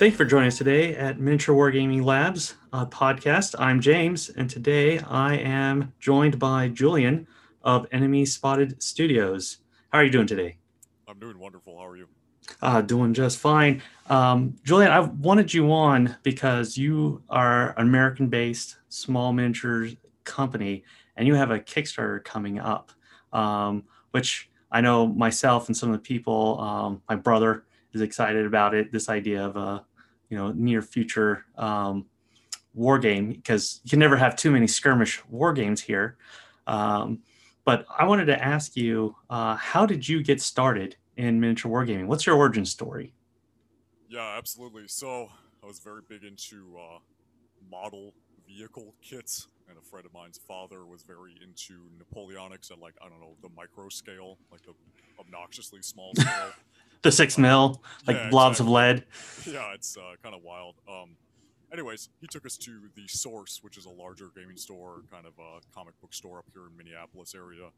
Thank you for joining us today at Miniature Wargaming Labs uh, podcast. I'm James, and today I am joined by Julian of Enemy Spotted Studios. How are you doing today? I'm doing wonderful. How are you? Uh, doing just fine. Um, Julian, I wanted you on because you are an American based small miniature company and you have a Kickstarter coming up, um, which I know myself and some of the people, um, my brother is excited about it. This idea of a you know near future um, war game because you can never have too many skirmish war games here. Um, but I wanted to ask you, uh, how did you get started in miniature wargaming? What's your origin story? Yeah, absolutely. So I was very big into uh, model vehicle kits, and a friend of mine's father was very into Napoleonics at like I don't know the micro scale, like the obnoxiously small scale. the six mil, like yeah, blobs exactly. of lead. Yeah, it's uh, kind of wild. Um, anyways, he took us to the Source, which is a larger gaming store, kind of a comic book store up here in Minneapolis area.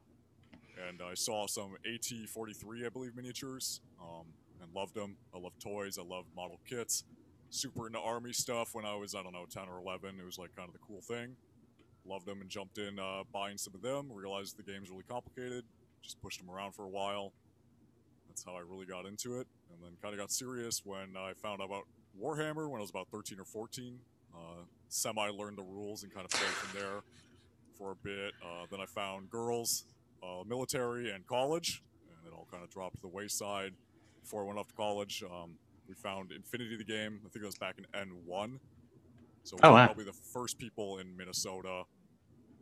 And I saw some AT-43, I believe, miniatures, um, and loved them. I love toys. I love model kits. Super into army stuff when I was, I don't know, 10 or 11. It was like kind of the cool thing. Loved them and jumped in uh, buying some of them. Realized the game's really complicated. Just pushed them around for a while that's how I really got into it, and then kind of got serious when I found out about Warhammer when I was about 13 or 14. Uh, Semi learned the rules and kind of played from there for a bit. Uh, then I found girls, uh, military, and college, and it all kind of dropped to the wayside. Before I went off to college, um, we found Infinity the game. I think it was back in N1. So we oh, wow. probably the first people in Minnesota.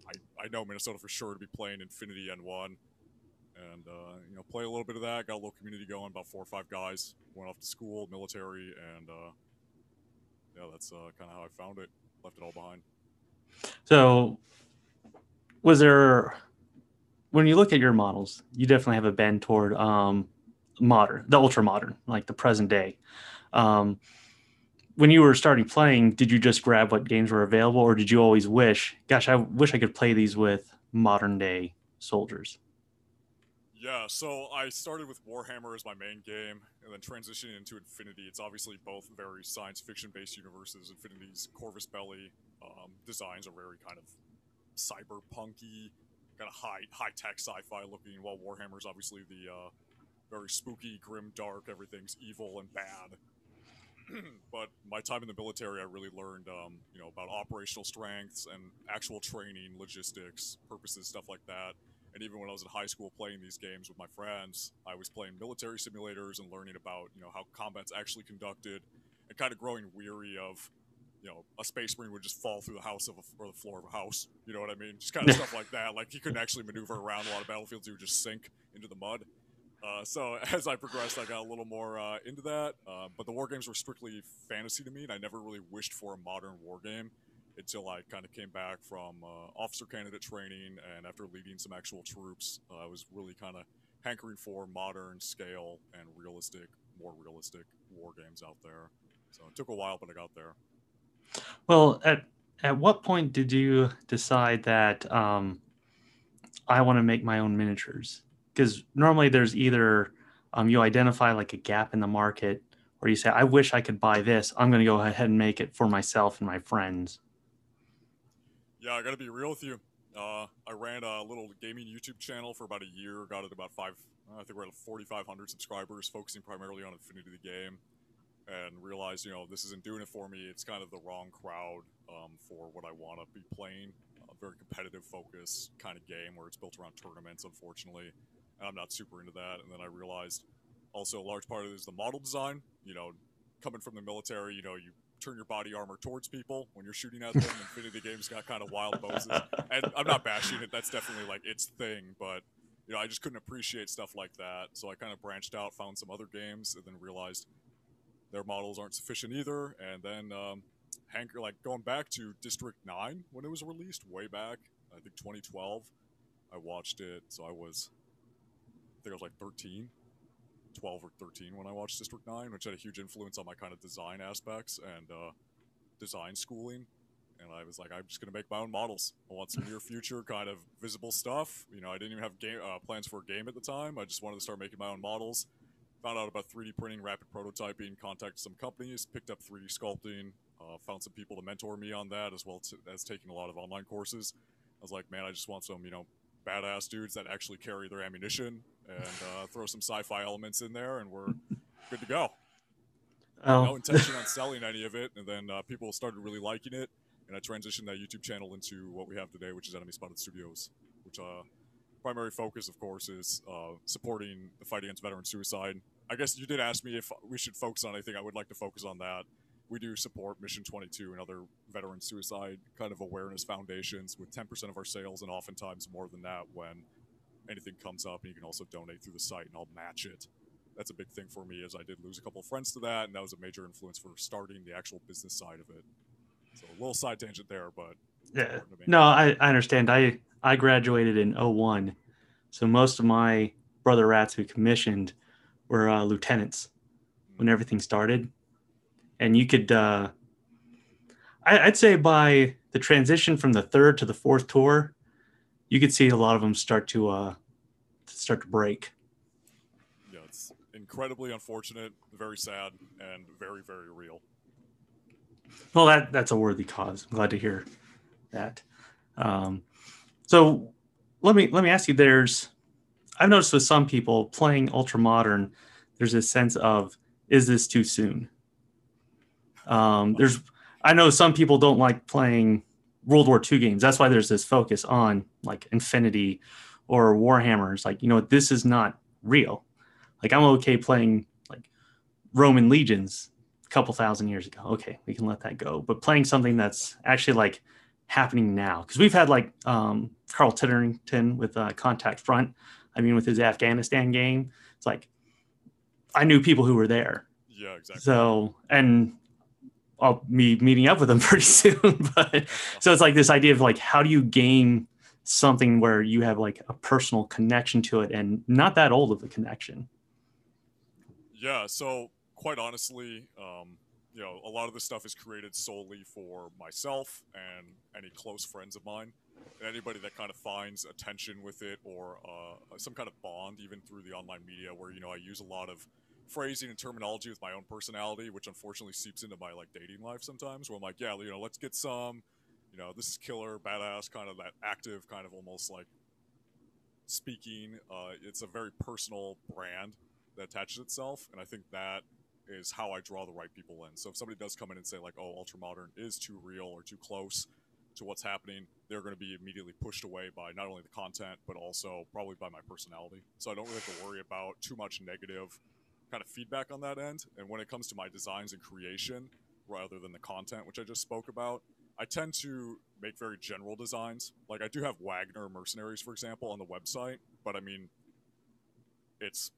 I, I know Minnesota for sure to be playing Infinity N1 and uh, you know play a little bit of that. Got a little community going. About four or five guys went off to school, military, and uh, yeah, that's uh, kind of how I found it. Left it all behind. So, was there when you look at your models, you definitely have a bend toward um, modern, the ultra modern, like the present day. Um, when you were starting playing, did you just grab what games were available, or did you always wish, gosh, I wish I could play these with modern day soldiers? Yeah, so I started with Warhammer as my main game, and then transitioning into Infinity. It's obviously both very science fiction based universes. Infinity's Corvus Belli um, designs are very kind of cyberpunky, kind of high high tech sci fi looking, while Warhammer's obviously the uh, very spooky, grim, dark. Everything's evil and bad. but my time in the military, I really learned, um, you know, about operational strengths and actual training, logistics, purposes, stuff like that and even when I was in high school playing these games with my friends, I was playing military simulators and learning about you know how combat's actually conducted, and kind of growing weary of you know a space marine would just fall through the house of a, or the floor of a house. You know what I mean? Just kind of stuff like that. Like he couldn't actually maneuver around a lot of battlefields; he would just sink into the mud. Uh, so as I progressed, I got a little more uh, into that. Uh, but the war games were strictly fantasy to me, and I never really wished for a modern war game until I kind of came back from uh, officer candidate training and after leading some actual troops, uh, I was really kind of hankering for modern scale and realistic, more realistic war games out there. So it took a while, but I got there. Well, at at what point did you decide that um, I want to make my own miniatures? Because normally there's either um, you identify like a gap in the market, or you say, I wish I could buy this. I'm going to go ahead and make it for myself and my friends. Yeah, I got to be real with you. Uh, I ran a little gaming YouTube channel for about a year. Got it about five. I think we're at 4,500 subscribers, focusing primarily on Infinity the game, and realized you know this isn't doing it for me. It's kind of the wrong crowd um, for what I want to be playing. A very competitive focus kind of game where it's built around tournaments, unfortunately, and I'm not super into that. And then I realized also a large part of it is the model design. You know, coming from the military, you know, you turn your body armor towards people when you're shooting at them. Infinity Games got kind of wild poses, and I'm not bashing it. That's definitely like its thing, but you know, I just couldn't appreciate stuff like that. So I kind of branched out, found some other games, and then realized their models aren't sufficient either. And then um, like going back to District Nine when it was released, way back, I think 2012. I watched it, so I was, I think I was like 13 12 or 13 when I watched District 9, which had a huge influence on my kind of design aspects and uh, design schooling. And I was like, I'm just going to make my own models. I want some near future kind of visible stuff. You know, I didn't even have game uh, plans for a game at the time. I just wanted to start making my own models. found out about 3D printing, rapid prototyping, contacted some companies, picked up 3D sculpting, uh, found some people to mentor me on that, as well as taking a lot of online courses. I was like, man, I just want some, you know, badass dudes that actually carry their ammunition and uh, throw some sci-fi elements in there, and we're good to go. Oh. No intention on selling any of it, and then uh, people started really liking it, and I transitioned that YouTube channel into what we have today, which is Enemy Spotted Studios, which uh, primary focus, of course, is uh, supporting the fight against veteran suicide. I guess you did ask me if we should focus on anything. I would like to focus on that. We do support Mission 22 and other veteran suicide kind of awareness foundations with 10% of our sales, and oftentimes more than that when anything comes up. And you can also donate through the site, and I'll match it. That's a big thing for me, as I did lose a couple of friends to that, and that was a major influence for starting the actual business side of it. So a little side tangent there, but yeah, no, I, I understand. I I graduated in 01. So most of my brother rats who commissioned were uh, lieutenants when everything started. And you could, uh, I, would say by the transition from the third to the fourth tour, you could see a lot of them start to uh, start to break. Yeah, it's incredibly unfortunate, very sad, and very, very real. Well, that that's a worthy cause. I'm glad to hear that. Um, so let me let me ask you. There's I've noticed with some people playing ultra modern, there's a sense of is this too soon? Um, there's I know some people don't like playing World War II games. That's why there's this focus on like Infinity or Warhammers. Like you know this is not real. Like I'm okay playing like Roman legions a couple thousand years ago. Okay, we can let that go. But playing something that's actually like happening now because we've had like um, Carl Titterington with uh, Contact Front. I mean, with his Afghanistan game, it's like I knew people who were there. Yeah, exactly. So and I'll be meeting up with them pretty soon. but so it's like this idea of like how do you game something where you have like a personal connection to it and not that old of a connection. Yeah. So quite honestly, um, you know, a lot of this stuff is created solely for myself and any close friends of mine. And anybody that kind of finds attention with it or uh, some kind of bond, even through the online media, where, you know, I use a lot of phrasing and terminology with my own personality, which unfortunately seeps into my, like, dating life sometimes, where I'm like, yeah, you know, let's get some, you know, this is killer, badass, kind of that active, kind of almost like speaking. Uh, it's a very personal brand that attaches itself. And I think that is how I draw the right people in. So if somebody does come in and say like, "Oh, ultra modern is too real or too close to what's happening," they're going to be immediately pushed away by not only the content but also probably by my personality. So I don't really have to worry about too much negative kind of feedback on that end. And when it comes to my designs and creation, rather than the content, which I just spoke about, I tend to make very general designs. Like I do have Wagner mercenaries, for example, on the website, but I mean, it's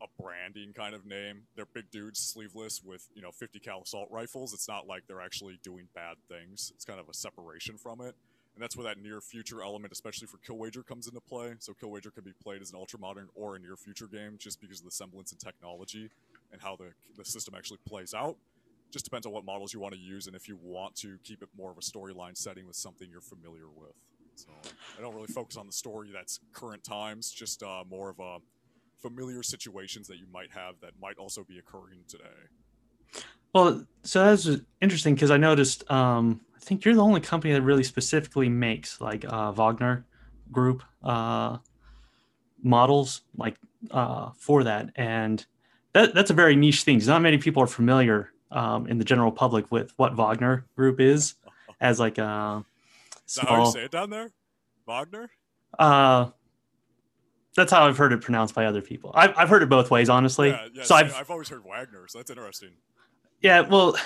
a branding kind of name. They're big dudes, sleeveless, with you know 50 cal assault rifles. It's not like they're actually doing bad things. It's kind of a separation from it, and that's where that near future element, especially for Killwager, comes into play. So Killwager can be played as an ultra modern or a near future game, just because of the semblance and technology and how the the system actually plays out. Just depends on what models you want to use and if you want to keep it more of a storyline setting with something you're familiar with. So I don't really focus on the story that's current times, just uh, more of a familiar situations that you might have that might also be occurring today. Well, so that's interesting because I noticed. Um, I think you're the only company that really specifically makes like uh, Wagner Group uh, models, like uh, for that, and that that's a very niche thing. Not many people are familiar um, in the general public with what Wagner Group is, as like a. Small, how you say it down there? Wagner. Uh, that's how I've heard it pronounced by other people. I've, I've heard it both ways, honestly. Yeah, yeah, so I've, I've always heard Wagner, so that's interesting. Yeah, well,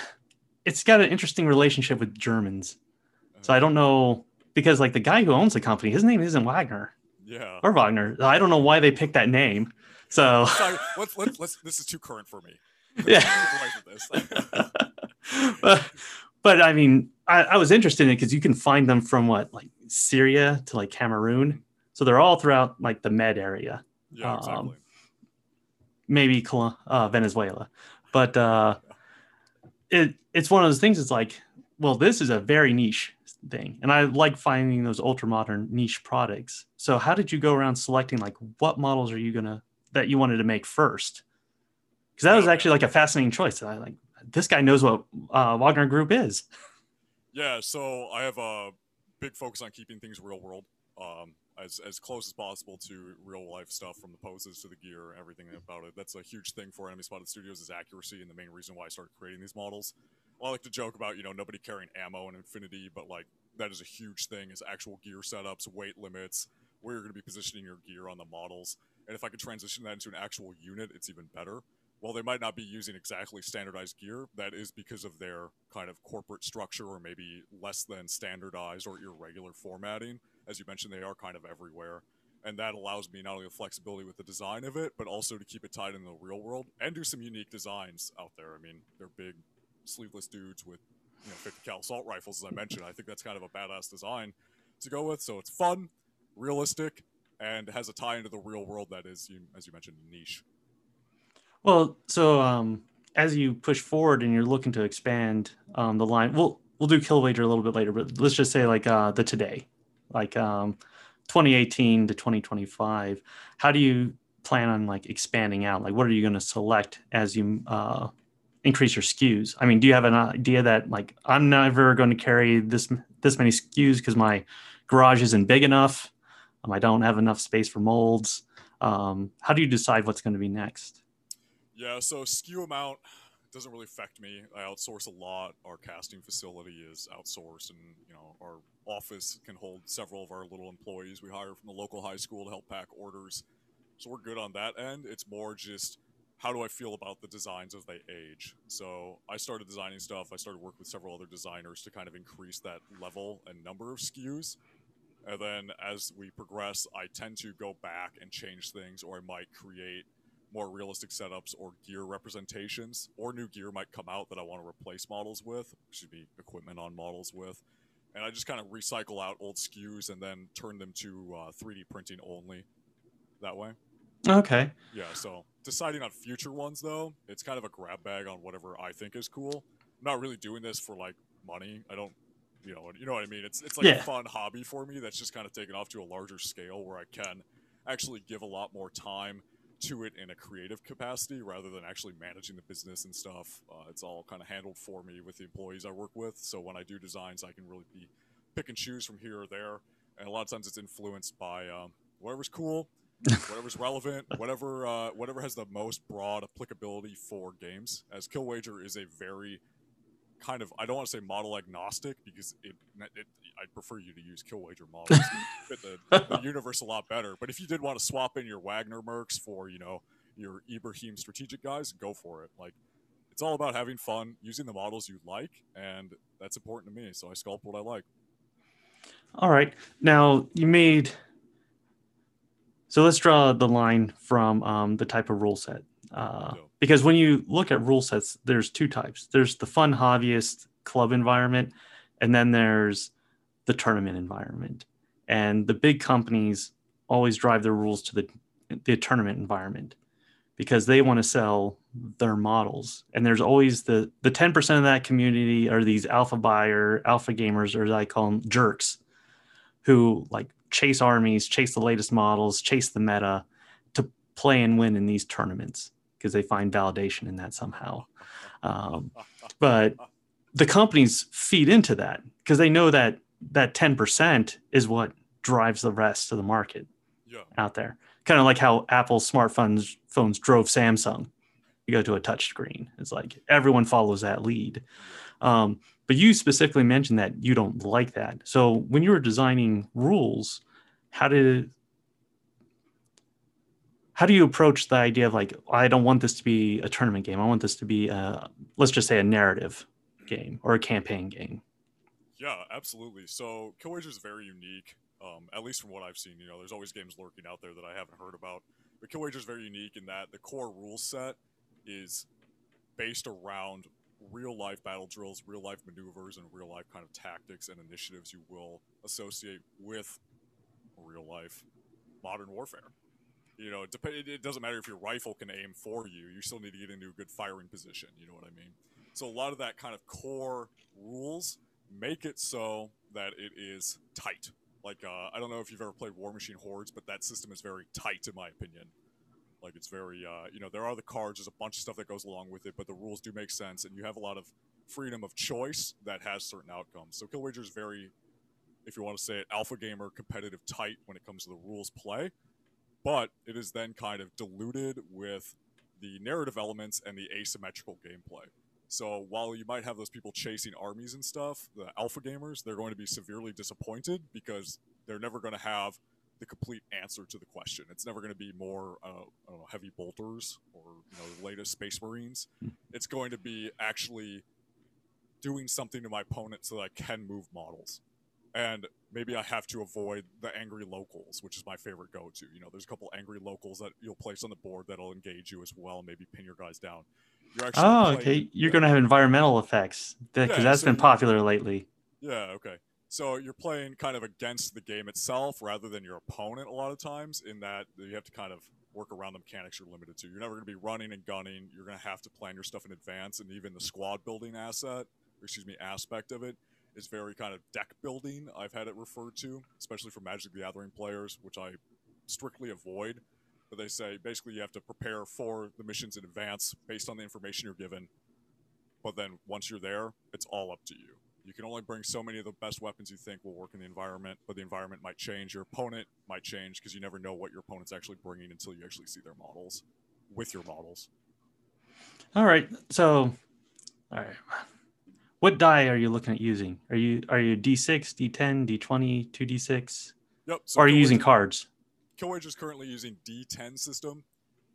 it's got an interesting relationship with Germans. So I don't know because like the guy who owns the company, his name isn't Wagner. Yeah. Or Wagner. I don't know why they picked that name. So Sorry, let's, let's, let's, this is too current for me. yeah. but, but I mean, I, I was interested in it because you can find them from what like Syria to like Cameroon. So they're all throughout like the Med area. Yeah, um, exactly. Maybe uh, Venezuela, but uh, it it's one of those things. It's like, well, this is a very niche thing, and I like finding those ultra modern niche products. So how did you go around selecting like what models are you gonna that you wanted to make first? Because that was actually like a fascinating choice. I like this guy knows what uh, Wagner Group is. Yeah, so I have a big focus on keeping things real world, um, as as close as possible to real life stuff, from the poses to the gear, everything about it. That's a huge thing for Enemy Spotted Studios is accuracy, and the main reason why I started creating these models. I like to joke about you know nobody carrying ammo in Infinity, but like that is a huge thing is actual gear setups, weight limits, where you're going to be positioning your gear on the models. And if I could transition that into an actual unit, it's even better. While they might not be using exactly standardized gear, that is because of their kind of corporate structure or maybe less than standardized or irregular formatting. As you mentioned, they are kind of everywhere. And that allows me not only the flexibility with the design of it, but also to keep it tied in the real world and do some unique designs out there. I mean, they're big, sleeveless dudes with you know 50 cal assault rifles, as I mentioned. I think that's kind of a badass design to go with. So it's fun, realistic, and has a tie into the real world that is, as you mentioned, niche. Well, so um, as you push forward and you're looking to expand um, the line, we'll we'll do Killwager a little bit later, but let's just say like uh, the today, like um, 2018 to 2025. How do you plan on like expanding out? Like, what are you going to select as you uh, increase your SKUs? I mean, do you have an idea that like I'm never going to carry this this many SKUs because my garage isn't big enough? Um, I don't have enough space for molds. Um, how do you decide what's going to be next? Yeah, so SKU amount doesn't really affect me. I outsource a lot. Our casting facility is outsourced, and you know our office can hold several of our little employees we hire from the local high school to help pack orders. So we're good on that end. It's more just how do I feel about the designs as they age? So I started designing stuff. I started working with several other designers to kind of increase that level and number of SKUs. And then as we progress, I tend to go back and change things, or I might create more realistic setups or gear representations, or new gear might come out that I want to replace models with, should be equipment on models with. And I just kind of recycle out old SKUs and then turn them to uh, 3D printing only that way. Okay. Yeah, so deciding on future ones though, it's kind of a grab bag on whatever I think is cool. I'm not really doing this for like money. I don't you know, you know what I mean? It's it's like yeah. a fun hobby for me that's just kind of taken off to a larger scale where I can actually give a lot more time to it in a creative capacity rather than actually managing the business and stuff. Uh, it's all kind of handled for me with the employees I work with. So when I do designs, I can really be pick and choose from here or there. And a lot of times it's influenced by um, whatever's cool whatever's relevant, whatever uh, whatever has the most broad applicability for games. As Killwager is a very kind of I don't want to say model agnostic because it, it I'd prefer you to use Killwager models fit the, the, universe a lot better. But if you did want to swap in your Wagner mercs for you know your Ibrahim strategic guys, go for it. Like it's all about having fun, using the models you like, and that's important to me. So I sculpt what I like. All right. Now you made so let's draw the line from um, the type of rule set. Uh, because when you look at rule sets, there's two types. There's the fun hobbyist club environment, and then there's the tournament environment. And the big companies always drive their rules to the the tournament environment because they want to sell their models. And there's always the the 10% of that community are these alpha buyer, alpha gamers, or as I call them, jerks, who like chase armies, chase the latest models, chase the meta to play and win in these tournaments because they find validation in that somehow. Um, but the companies feed into that because they know that that 10% is what drives the rest of the market yeah. out there. Kind of like how Apple smartphones phones drove Samsung. You go to a touch screen. It's like everyone follows that lead. Um, but you specifically mentioned that you don't like that. So when you were designing rules, how did how do you approach the idea of like I don't want this to be a tournament game. I want this to be a let's just say a narrative game or a campaign game. Yeah, absolutely. So Killwager is very unique, um, at least from what I've seen. You know, there's always games lurking out there that I haven't heard about. But Killwager is very unique in that the core rule set is based around real life battle drills, real life maneuvers, and real life kind of tactics and initiatives you will associate with real life modern warfare. You know, it, it doesn't matter if your rifle can aim for you, you still need to get into a good firing position. You know what I mean? So a lot of that kind of core rules make it so that it is tight. Like uh, I don't know if you've ever played War Machine Hordes, but that system is very tight in my opinion. Like it's very, uh, you know, there are the cards. There's a bunch of stuff that goes along with it, but the rules do make sense, and you have a lot of freedom of choice that has certain outcomes. So Kill Wager is very, if you want to say it, alpha gamer competitive tight when it comes to the rules play, but it is then kind of diluted with the narrative elements and the asymmetrical gameplay. So while you might have those people chasing armies and stuff, the alpha gamers, they're going to be severely disappointed because they're never going to have the complete answer to the question. It's never going to be more uh, know, heavy bolters or you know the latest space marines. Hmm. It's going to be actually doing something to my opponent so that I can move models. And maybe I have to avoid the angry locals, which is my favorite go-to. You know, there's a couple angry locals that you'll place on the board that'll engage you as well, maybe pin your guys down. Oh, okay. You're going to have environmental effects because yeah, that's so been popular lately. Yeah. Okay. So you're playing kind of against the game itself rather than your opponent a lot of times. In that you have to kind of work around the mechanics you're limited to. You're never going to be running and gunning. You're going to have to plan your stuff in advance, and even the squad building asset, excuse me, aspect of it is very kind of deck building. I've had it referred to, especially for Magic the Gathering players, which I strictly avoid but they say basically you have to prepare for the missions in advance based on the information you're given. But then once you're there, it's all up to you. You can only bring so many of the best weapons you think will work in the environment, but the environment might change. Your opponent might change because you never know what your opponent's actually bringing until you actually see their models with your models. All right. So, all right. What die are you looking at using? Are you are you D6, D10, D20, 2D6? Yep. So or are you using cards? Killwage is currently using D10 system,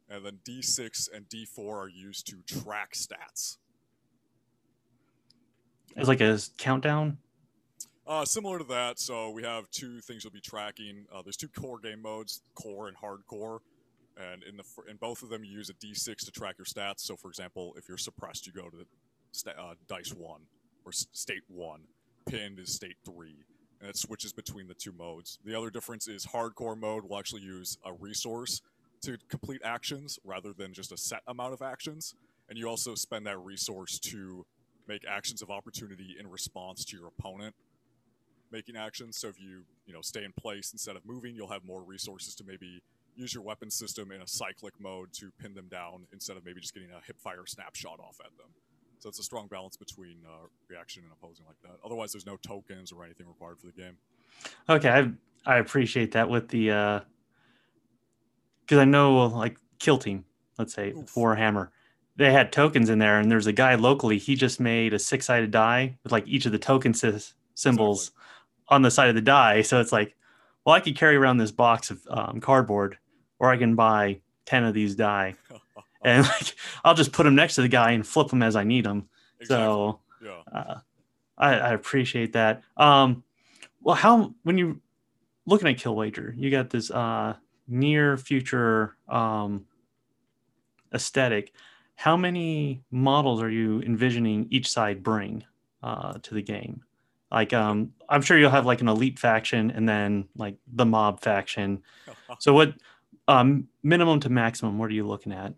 and then D6 and D4 are used to track stats. It's like a countdown. Uh, similar to that, so we have two things you'll be tracking. Uh, there's two core game modes, core and hardcore, and in the in both of them you use a D6 to track your stats. So, for example, if you're suppressed, you go to st- uh, dice one or s- state one. Pinned is state three and it switches between the two modes. The other difference is hardcore mode will actually use a resource to complete actions rather than just a set amount of actions. And you also spend that resource to make actions of opportunity in response to your opponent making actions. So if you, you know, stay in place instead of moving, you'll have more resources to maybe use your weapon system in a cyclic mode to pin them down instead of maybe just getting a hip fire snapshot off at them. So it's a strong balance between uh, reaction and opposing like that. Otherwise, there's no tokens or anything required for the game. Okay, I I appreciate that with the because uh, I know like Kill Team, let's say Oof. Warhammer, they had tokens in there, and there's a guy locally. He just made a six sided die with like each of the token sy- symbols exactly. on the side of the die. So it's like, well, I could carry around this box of um, cardboard, or I can buy ten of these die. and like I'll just put them next to the guy and flip them as I need them. Exactly. So yeah, uh, I, I, appreciate that. Um, well, how when you looking at Kill Wager, you got this uh, near future um, aesthetic. How many models are you envisioning each side bring uh, to the game? Like, um, I'm sure you'll have like an elite faction and then like the mob faction. so, what um, minimum to maximum? What are you looking at?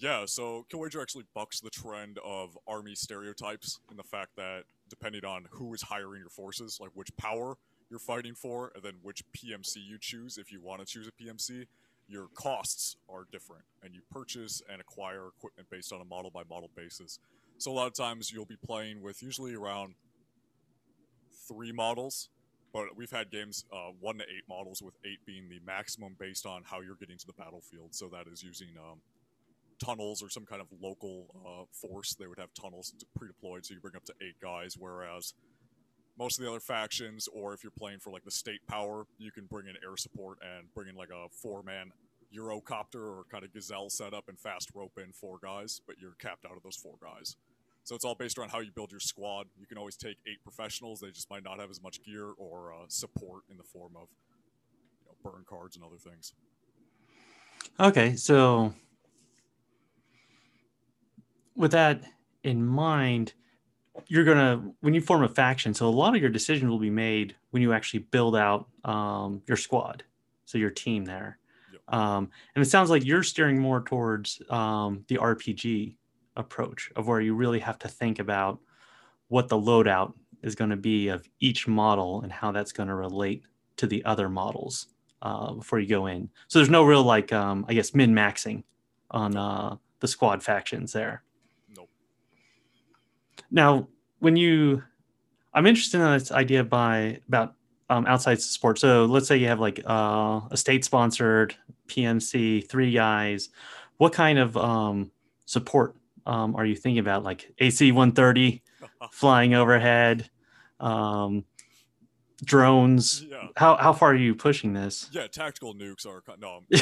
Yeah, so Killwager actually bucks the trend of army stereotypes in the fact that depending on who is hiring your forces, like which power you're fighting for, and then which PMC you choose, if you want to choose a PMC, your costs are different, and you purchase and acquire equipment based on a model by model basis. So a lot of times you'll be playing with usually around three models, but we've had games uh, one to eight models, with eight being the maximum based on how you're getting to the battlefield. So that is using um, tunnels or some kind of local uh, force. They would have tunnels pre-deployed, so you bring up to eight guys. Whereas most of the other factions, or if you're playing for like the state power, you can bring in air support and bring in like a four-man Eurocopter or kind of gazelle setup and fast rope in four guys, but you're capped out of those four guys. So it's all based around how you build your squad. You can always take eight professionals; they just might not have as much gear or uh, support in the form of you know, burn cards and other things. Okay, so with that in mind, you're gonna when you form a faction. So a lot of your decisions will be made when you actually build out um, your squad, so your team there. Yep. Um, and it sounds like you're steering more towards um, the RPG approach of where you really have to think about what the loadout is going to be of each model and how that's going to relate to the other models uh, before you go in. So there's no real like um, I guess min maxing on uh, the squad factions there. Now, when you, I'm interested in this idea by about um, outside support. So let's say you have like uh, a state sponsored PMC, three guys. What kind of um, support um, are you thinking about? Like AC 130 flying overhead, um, drones. Yeah. How how far are you pushing this? Yeah, tactical nukes are no.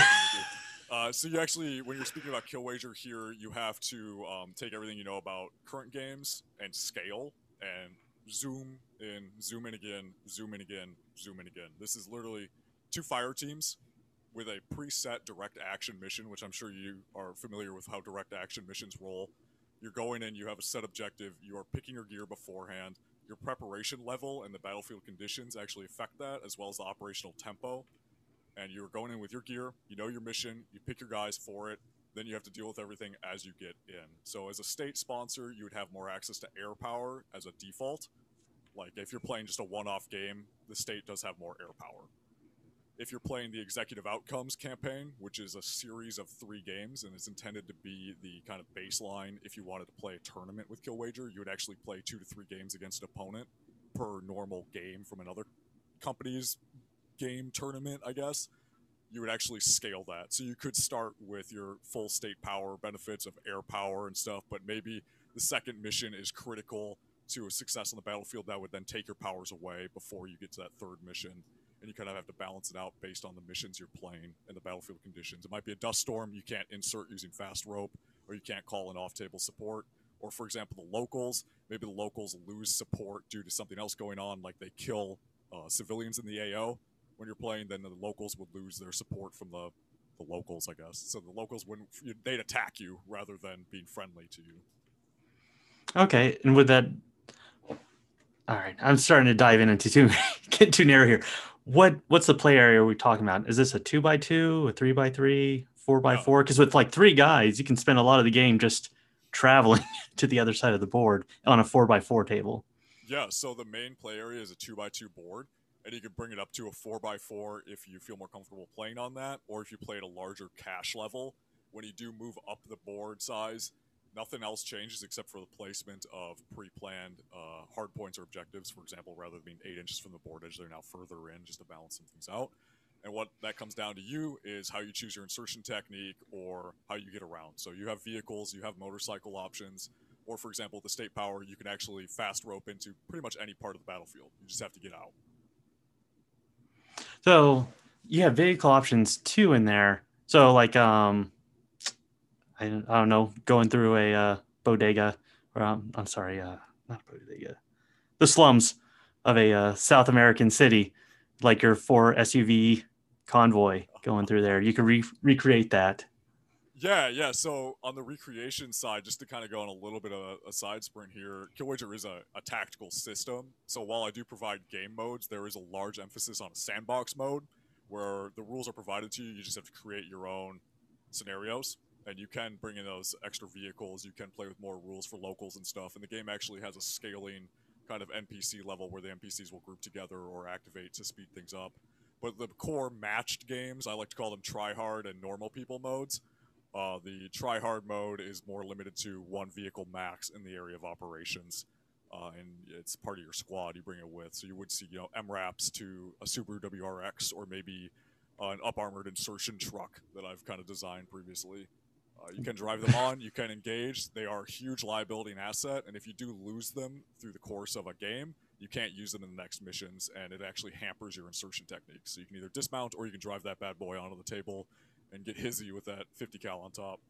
Uh, so you actually, when you're speaking about kill wager here, you have to um, take everything you know about current games and scale and zoom in, zoom in again, zoom in again, zoom in again. This is literally two fire teams with a preset direct action mission, which I'm sure you are familiar with how direct action missions roll. You're going in, you have a set objective, you are picking your gear beforehand. Your preparation level and the battlefield conditions actually affect that, as well as the operational tempo. And you're going in with your gear, you know your mission, you pick your guys for it, then you have to deal with everything as you get in. So, as a state sponsor, you would have more access to air power as a default. Like, if you're playing just a one off game, the state does have more air power if you're playing the executive outcomes campaign, which is a series of three games and it's intended to be the kind of baseline if you wanted to play a tournament with Kill Wager, you would actually play two to three games against an opponent per normal game from another company's game tournament, I guess. You would actually scale that. So you could start with your full state power benefits of air power and stuff, but maybe the second mission is critical to a success on the battlefield that would then take your powers away before you get to that third mission and you kind of have to balance it out based on the missions you're playing and the battlefield conditions. It might be a dust storm you can't insert using fast rope, or you can't call in off-table support. Or for example, the locals, maybe the locals lose support due to something else going on, like they kill uh, civilians in the AO when you're playing. Then the locals would lose their support from the the locals, I guess. So the locals wouldn't they'd attack you rather than being friendly to you. Okay, and with that, all right, I'm starting to dive in into too get too narrow here what what's the play area we're we talking about? Is this a two by two, a three by three, four by four? Because with like three guys, you can spend a lot of the game just traveling to the other side of the board on a four by four table. Yeah, so the main play area is a two by two board, and you can bring it up to a four by four if you feel more comfortable playing on that, or if you play at a larger cache level. When you do move up the board size, Nothing else changes except for the placement of pre-planned uh, hard points or objectives. For example, rather than being eight inches from the board edge, they're now further in just to balance some things out. And what that comes down to you is how you choose your insertion technique or how you get around. So you have vehicles, you have motorcycle options, or for example, the state power, you can actually fast rope into pretty much any part of the battlefield. You just have to get out. So you have vehicle options too in there. So like um I, I don't know, going through a uh, bodega, or um, I'm sorry, uh, not bodega, the slums of a uh, South American city, like your four SUV convoy going through there. You can re- recreate that. Yeah, yeah. So on the recreation side, just to kind of go on a little bit of a, a side sprint here, Killwager is a, a tactical system. So while I do provide game modes, there is a large emphasis on a sandbox mode where the rules are provided to you. You just have to create your own scenarios and you can bring in those extra vehicles. You can play with more rules for locals and stuff. And the game actually has a scaling kind of NPC level where the NPCs will group together or activate to speed things up. But the core matched games, I like to call them try hard and normal people modes. Uh, the try hard mode is more limited to one vehicle max in the area of operations. Uh, and it's part of your squad you bring it with. So you would see, you know, MRAPs to a Subaru WRX or maybe uh, an up armored insertion truck that I've kind of designed previously. Uh, you can drive them on, you can engage. They are a huge liability and asset, and if you do lose them through the course of a game, you can't use them in the next missions, and it actually hampers your insertion technique. So you can either dismount or you can drive that bad boy onto the table and get hizzy with that 50 cal on top.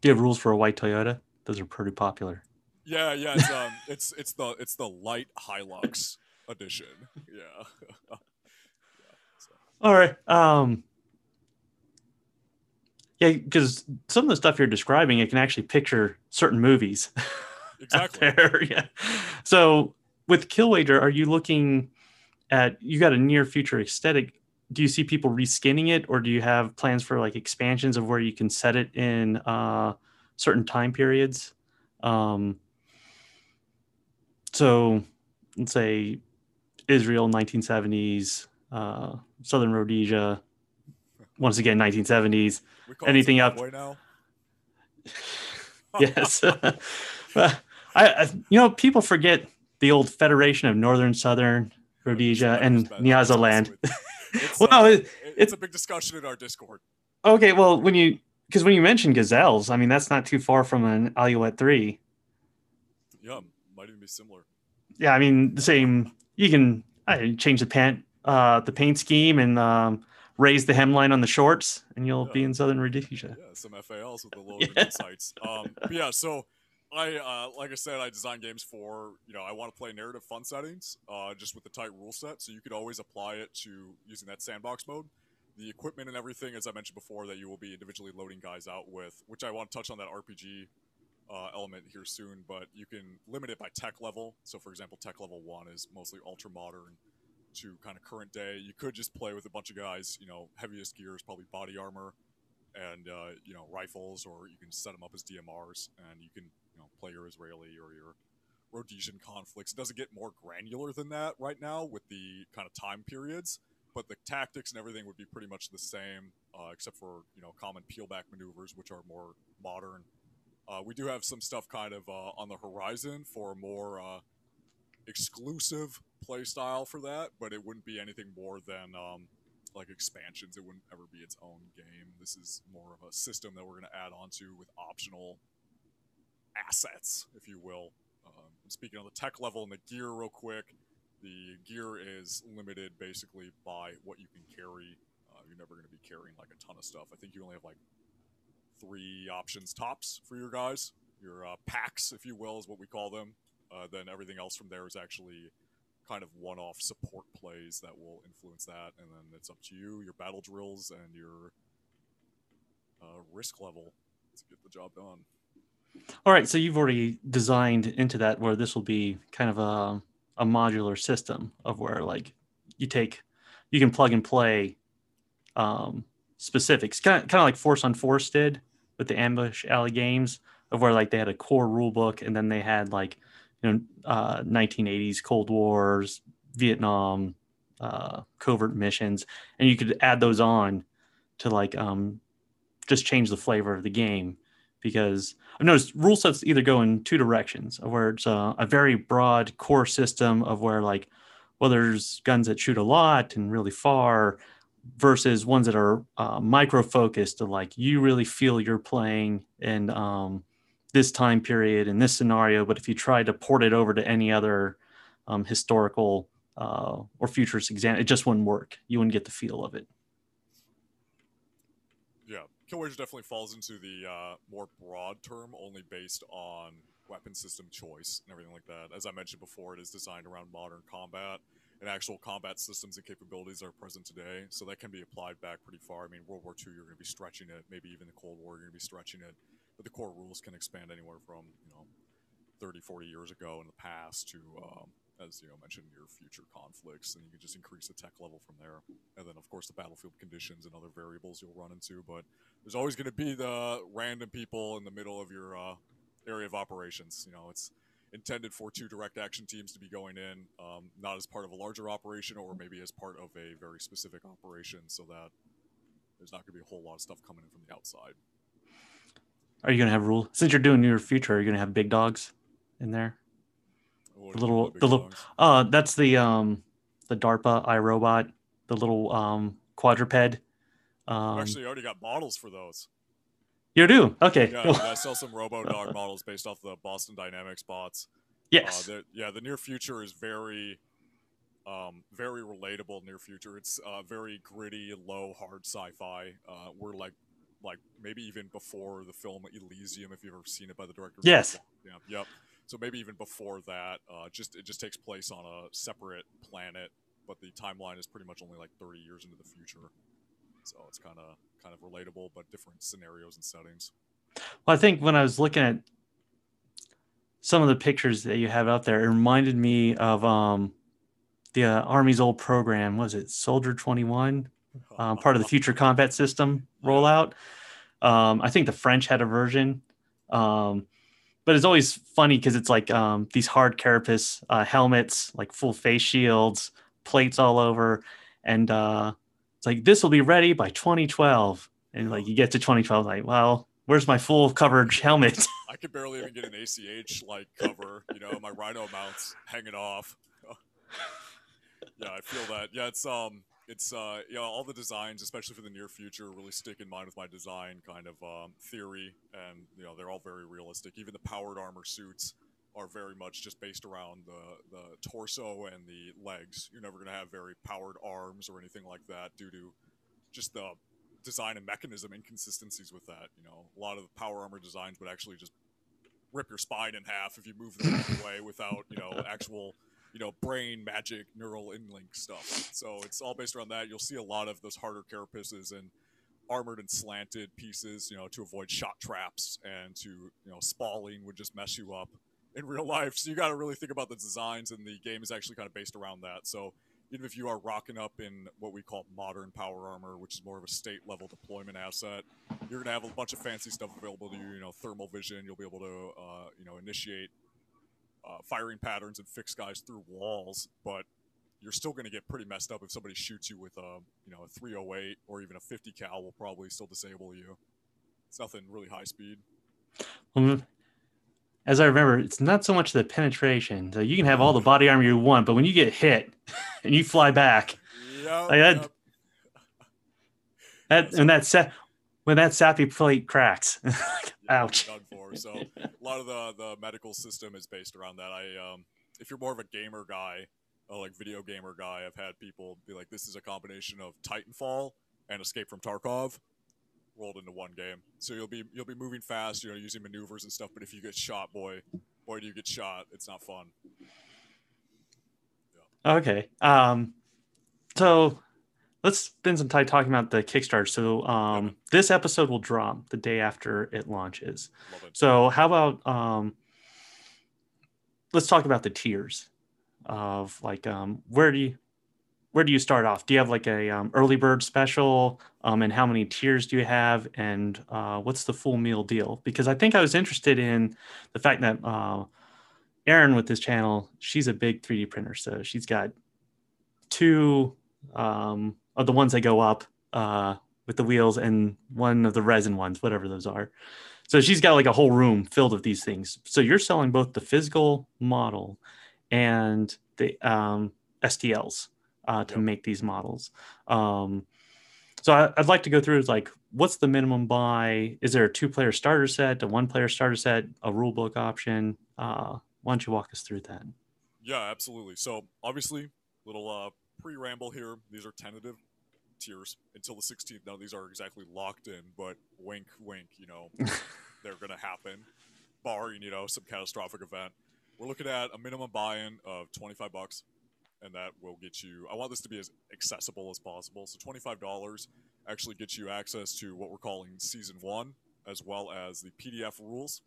Do you have rules for a white Toyota? Those are pretty popular. Yeah, yeah, it's um, it's it's the it's the light Hilux edition. Yeah. yeah so. All right. Um, yeah, because some of the stuff you're describing, it can actually picture certain movies. Exactly. Yeah. So with Kill Killwager, are you looking at you got a near future aesthetic? Do you see people reskinning it, or do you have plans for like expansions of where you can set it in uh, certain time periods? Um, so let's say Israel 1970s, uh, Southern Rhodesia. Once again, 1970s. Anything up? Yes. I, I, you know, people forget the old Federation of Northern Southern Rhodesia and Nyasaland. It's, well, uh, it, it's, it's a big discussion in our Discord. Okay, well, when you because when you mentioned gazelles, I mean that's not too far from an Alouette three. Yeah, might even be similar. Yeah, I mean the same. You can I change the paint, uh, the paint scheme, and um, raise the hemline on the shorts, and you'll yeah. be in southern Rhodesia. Yeah, some FALs with the lower yeah. sights. Um, yeah, so I uh, like I said, I design games for you know I want to play narrative fun settings, uh, just with the tight rule set, so you could always apply it to using that sandbox mode. The equipment and everything, as I mentioned before, that you will be individually loading guys out with, which I want to touch on that RPG uh, element here soon, but you can limit it by tech level. So, for example, tech level one is mostly ultra modern to kind of current day. You could just play with a bunch of guys, you know, heaviest gear is probably body armor and, uh, you know, rifles, or you can set them up as DMRs and you can you know, play your Israeli or your Rhodesian conflicts. It doesn't get more granular than that right now with the kind of time periods, but the tactics and everything would be pretty much the same, uh, except for you know common peelback maneuvers, which are more modern. Uh, we do have some stuff kind of uh, on the horizon for a more uh, exclusive play style for that, but it wouldn't be anything more than um, like expansions. It wouldn't ever be its own game. This is more of a system that we're going to add onto with optional assets, if you will. Um, speaking on the tech level and the gear, real quick, the gear is limited basically by what you can carry. Uh, you're never going to be carrying like a ton of stuff. I think you only have like three options tops for your guys. Your uh, packs, if you will, is what we call them. Uh, then everything else from there is actually kind of one-off support plays that will influence that, and then it's up to you, your battle drills, and your uh, risk level to get the job done. All right, so you've already designed into that where this will be kind of a, a modular system of where like you take, you can plug and play um, specifics, kind of, kind of like Force on Force did with the Ambush Alley games, of where like they had a core rule book and then they had like you know uh, 1980s Cold Wars, Vietnam, uh, covert missions, and you could add those on to like um, just change the flavor of the game because I've noticed rule sets either go in two directions, where it's a, a very broad core system of where like, well, there's guns that shoot a lot and really far, versus ones that are uh, micro focused to like you really feel you're playing in um, this time period in this scenario. But if you try to port it over to any other um, historical uh, or futurist exam, it just wouldn't work. You wouldn't get the feel of it. Killwager definitely falls into the uh, more broad term, only based on weapon system choice and everything like that. As I mentioned before, it is designed around modern combat, and actual combat systems and capabilities are present today, so that can be applied back pretty far. I mean, World War II, you're going to be stretching it. Maybe even the Cold War, you're going to be stretching it. But the core rules can expand anywhere from, you know, 30, 40 years ago in the past to um, as you know mentioned your future conflicts and you can just increase the tech level from there. And then of course the battlefield conditions and other variables you'll run into but there's always going to be the random people in the middle of your uh, area of operations. You know it's intended for two direct action teams to be going in um, not as part of a larger operation or maybe as part of a very specific operation so that there's not going to be a whole lot of stuff coming in from the outside. Are you going to have rule since you're doing your future are you going to have big dogs in there the little the little uh that's the um the DARPA iRobot, the little um quadruped. Um, actually already got models for those. You do? Okay. Yeah, I sell some Robo Dog models based off the Boston Dynamics bots. Yes. Uh, yeah, the near future is very, um, very relatable. Near future, it's uh, very gritty, low, hard sci-fi. Uh, we're like, like maybe even before the film Elysium, if you've ever seen it by the director. Yes. Yeah. Yep. So maybe even before that, uh, just it just takes place on a separate planet, but the timeline is pretty much only like 30 years into the future. So it's kind of kind of relatable, but different scenarios and settings. Well, I think when I was looking at some of the pictures that you have out there, it reminded me of um, the uh, Army's old program. Was it Soldier 21? Um, part of the Future Combat System rollout. Um, I think the French had a version. Um, but it's always funny because it's like um, these hard carapace uh, helmets, like full face shields, plates all over, and uh, it's like this will be ready by 2012, and like you get to 2012, like well, where's my full coverage helmet? I could barely even get an ACH like cover. You know, my Rhino mounts hanging off. yeah, I feel that. Yeah, it's um, it's uh, yeah, all the designs, especially for the near future, really stick in mind with my design kind of um, theory, and you know, they're all very realistic. Even the powered armor suits are very much just based around the the torso and the legs. You're never going to have very powered arms or anything like that due to just the design and mechanism inconsistencies with that. You know, a lot of the power armor designs would actually just rip your spine in half if you move them away without you know actual you know brain magic neural inlink stuff. So it's all based around that. You'll see a lot of those harder carapaces and armored and slanted pieces, you know, to avoid shot traps and to you know spalling would just mess you up in real life. So you got to really think about the designs, and the game is actually kind of based around that. So even if you are rocking up in what we call modern power armor, which is more of a state level deployment asset, you're gonna have a bunch of fancy stuff available to you. You know, thermal vision. You'll be able to, uh, you know, initiate uh, firing patterns and fix guys through walls, but you're still going to get pretty messed up if somebody shoots you with a you know a 308 or even a 50 cal will probably still disable you. It's nothing really high speed. Um, as I remember, it's not so much the penetration. So you can have all the body armor you want, but when you get hit and you fly back, Yep, like that, yep. that and that sa- when that SAPI plate cracks, ouch. Done for. So a lot of the the medical system is based around that. I um, if you're more of a gamer guy, a like video gamer guy, I've had people be like, this is a combination of Titanfall and Escape from Tarkov rolled into one game. So you'll be you'll be moving fast, you know, using maneuvers and stuff. But if you get shot, boy, boy, do you get shot. It's not fun. Okay. Um, so let's spend some time talking about the Kickstarter. So um, this episode will drop the day after it launches. So how about um, let's talk about the tiers of like um, where do you where do you start off? Do you have like a um, early bird special? Um, and how many tiers do you have? And uh, what's the full meal deal? Because I think I was interested in the fact that uh, Erin with this channel, she's a big 3D printer, so she's got two um, of the ones that go up uh, with the wheels and one of the resin ones, whatever those are. So she's got like a whole room filled with these things. So you're selling both the physical model and the um, STLs uh, to Yep. make these models. Um, so I, I'd like to go through like what's the minimum buy? Is there a two-player starter set, a one-player starter set, a rule book option? Uh, why don't you walk us through that? Yeah, absolutely. So obviously, little uh, pre-ramble here. These are tentative tiers until the 16th. Now these are exactly locked in, but wink, wink. You know, they're gonna happen, barring you know some catastrophic event. We're looking at a minimum buy-in of 25 bucks, and that will get you. I want this to be as accessible as possible. So 25 dollars actually gets you access to what we're calling season one, as well as the PDF rules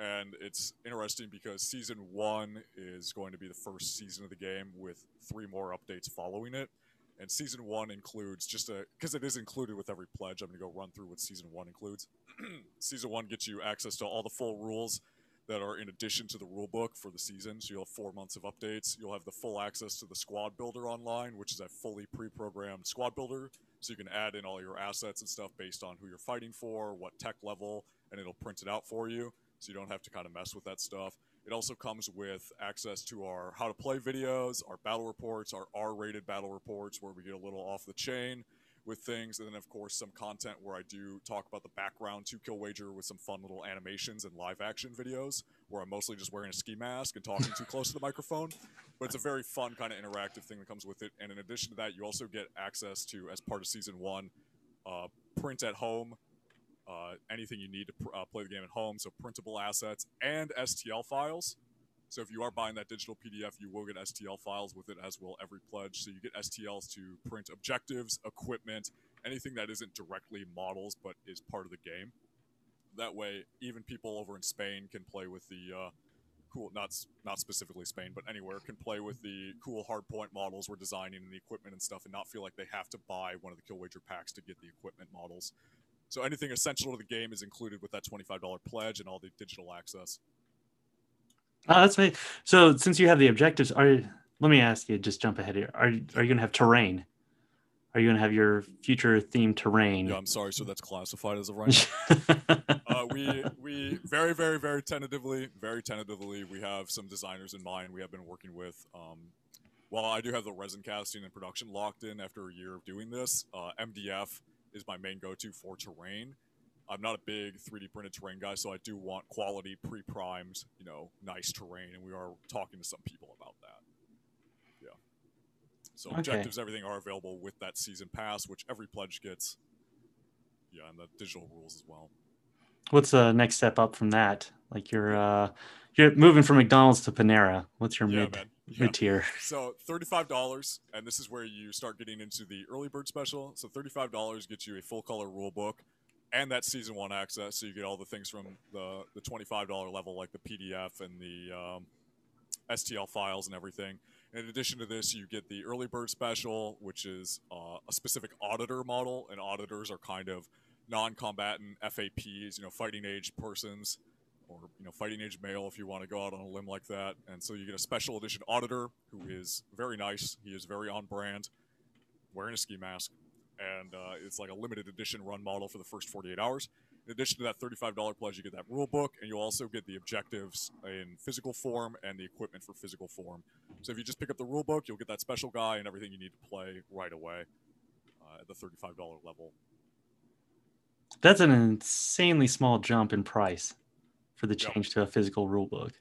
and it's interesting because season one is going to be the first season of the game with three more updates following it. And season one includes just a because it is included with every pledge. I'm going to go run through what season one includes. Season one gets you access to all the full rules that are in addition to the rule book for the season. So you'll have four months of updates. You'll have the full access to the squad builder online which is a fully pre-programmed squad builder. So you can add in all your assets and stuff based on who you're fighting for what tech level and it'll print it out for you so you don't have to kind of mess with that stuff. It also comes with access to our how to play videos, our battle reports, our R rated battle reports, where we get a little off the chain with things. And then, of course, some content where I do talk about the background to Killwager with some fun little animations and live action videos where I'm mostly just wearing a ski mask and talking too close to the microphone. But it's a very fun, kind of interactive thing that comes with it. And in addition to that, you also get access to, as part of season one, uh, print at home uh, anything you need to pr- uh, play the game at home. So printable assets and STL files. So if you are buying that digital PDF, you will get STL files with it, as will every pledge. So you get STLs to print objectives, equipment, anything that isn't directly models but is part of the game. That way, even people over in Spain can play with the uh, cool, not not specifically Spain, but anywhere can play with the cool hardpoint models we're designing and the equipment and stuff, and not feel like they have to buy one of the Killwager packs to get the equipment models. So anything essential to the game is included with that twenty-five dollar pledge and all the digital access. Oh, that's me. So since you have the objectives, are let me ask you, just jump ahead here. Are are you gonna have terrain? are you going to have your future themed terrain? Yeah, I'm sorry, so that's classified as of right uh, we we very very very tentatively, very tentatively, we have some designers in mind. We have been working with. Um, while I do have the resin casting and production locked in after a year of doing this, uh, MDF is my main go-to for terrain. I'm not a big 3D printed terrain guy, so I do want quality, pre-primed, you know, nice terrain, and we are talking to some people about that. Yeah. So Okay. objectives, everything are available with that season pass, which every pledge gets. Yeah, and the digital rules as well. What's the next step up from that? Like you're uh, you're moving from McDonald's to Panera. What's your Yeah, mid man. Yeah. mid tier? So thirty-five dollars, and this is where you start getting into the early bird special. So thirty-five dollars gets you a full color rule book, and that season one access. So you get all the things from the the twenty-five dollar level, like the PDF and the um, STL files and everything. In addition to this, you get the early bird special, which is uh, a specific auditor model, and auditors are kind of non-combatant FAPs, you know, fighting age persons or you know fighting age male if you want to go out on a limb like that. And so you get a special edition auditor who is very nice. He is very on brand wearing a ski mask. And uh, it's like a limited edition run model for the first 48 hours. In addition to that $35 pledge you get that rule book and you'll also get the objectives in physical form and the equipment for physical form. So if you just pick up the rule book you'll get that special guy and everything you need to play right away uh, at the $35 level. That's an insanely small jump in price for the Yep. change to a physical rule book.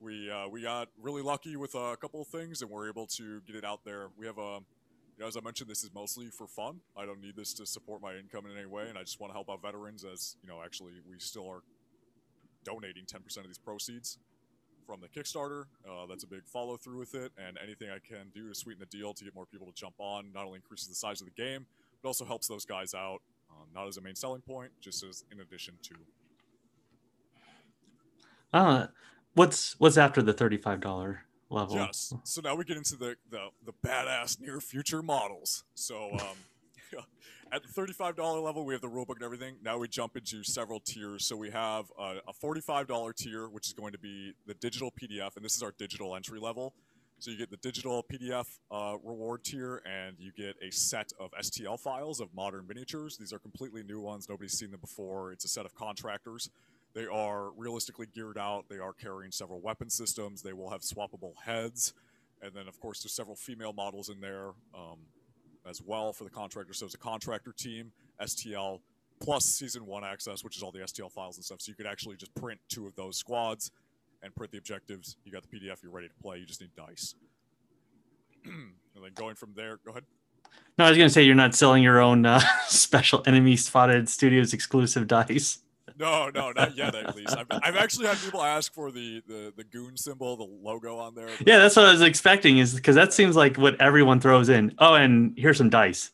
we uh, we got really lucky with a couple of things and we're able to get it out there. We have a, you know, as I mentioned, this is mostly for fun. I don't need this to support my income in any way, and I just want to help out veterans. As you know, actually, we still are donating 10% of these proceeds from the Kickstarter. Uh, that's a big follow through with it, and anything I can do to sweeten the deal to get more people to jump on not only increases the size of the game, but also helps those guys out. Um, not as a main selling point, just as in addition to. Uh, what's what's after the thirty-five dollar level? Yes. So now we get into the the, the badass near future models. So um, at the thirty-five dollar level, we have the rulebook and everything. Now we jump into several tiers. So we have a, a forty-five dollar tier, which is going to be the digital PDF, and this is our digital entry level. So you get the digital PDF uh, reward tier, and you get a set of STL files of modern miniatures. These are completely new ones. Nobody's seen them before. It's a set of contractors. They are realistically geared out. They are carrying several weapon systems. They will have swappable heads. And then, of course, there's several female models in there um, as well for the contractor. So it's a contractor team, STL, plus season one access, which is all the STL files and stuff. So you could actually just print two of those squads and print the objectives. You got the PDF, you're ready to play. You just need dice. and then going from there, go ahead. No, I was gonna say you're not selling your own uh, special enemy spotted studios exclusive dice. No, no, not yet. At least I've, I've actually had people ask for the, the the goon symbol, the logo on there. Yeah, that's what I was expecting. Is because that seems like what everyone throws in. Oh, and here's some dice.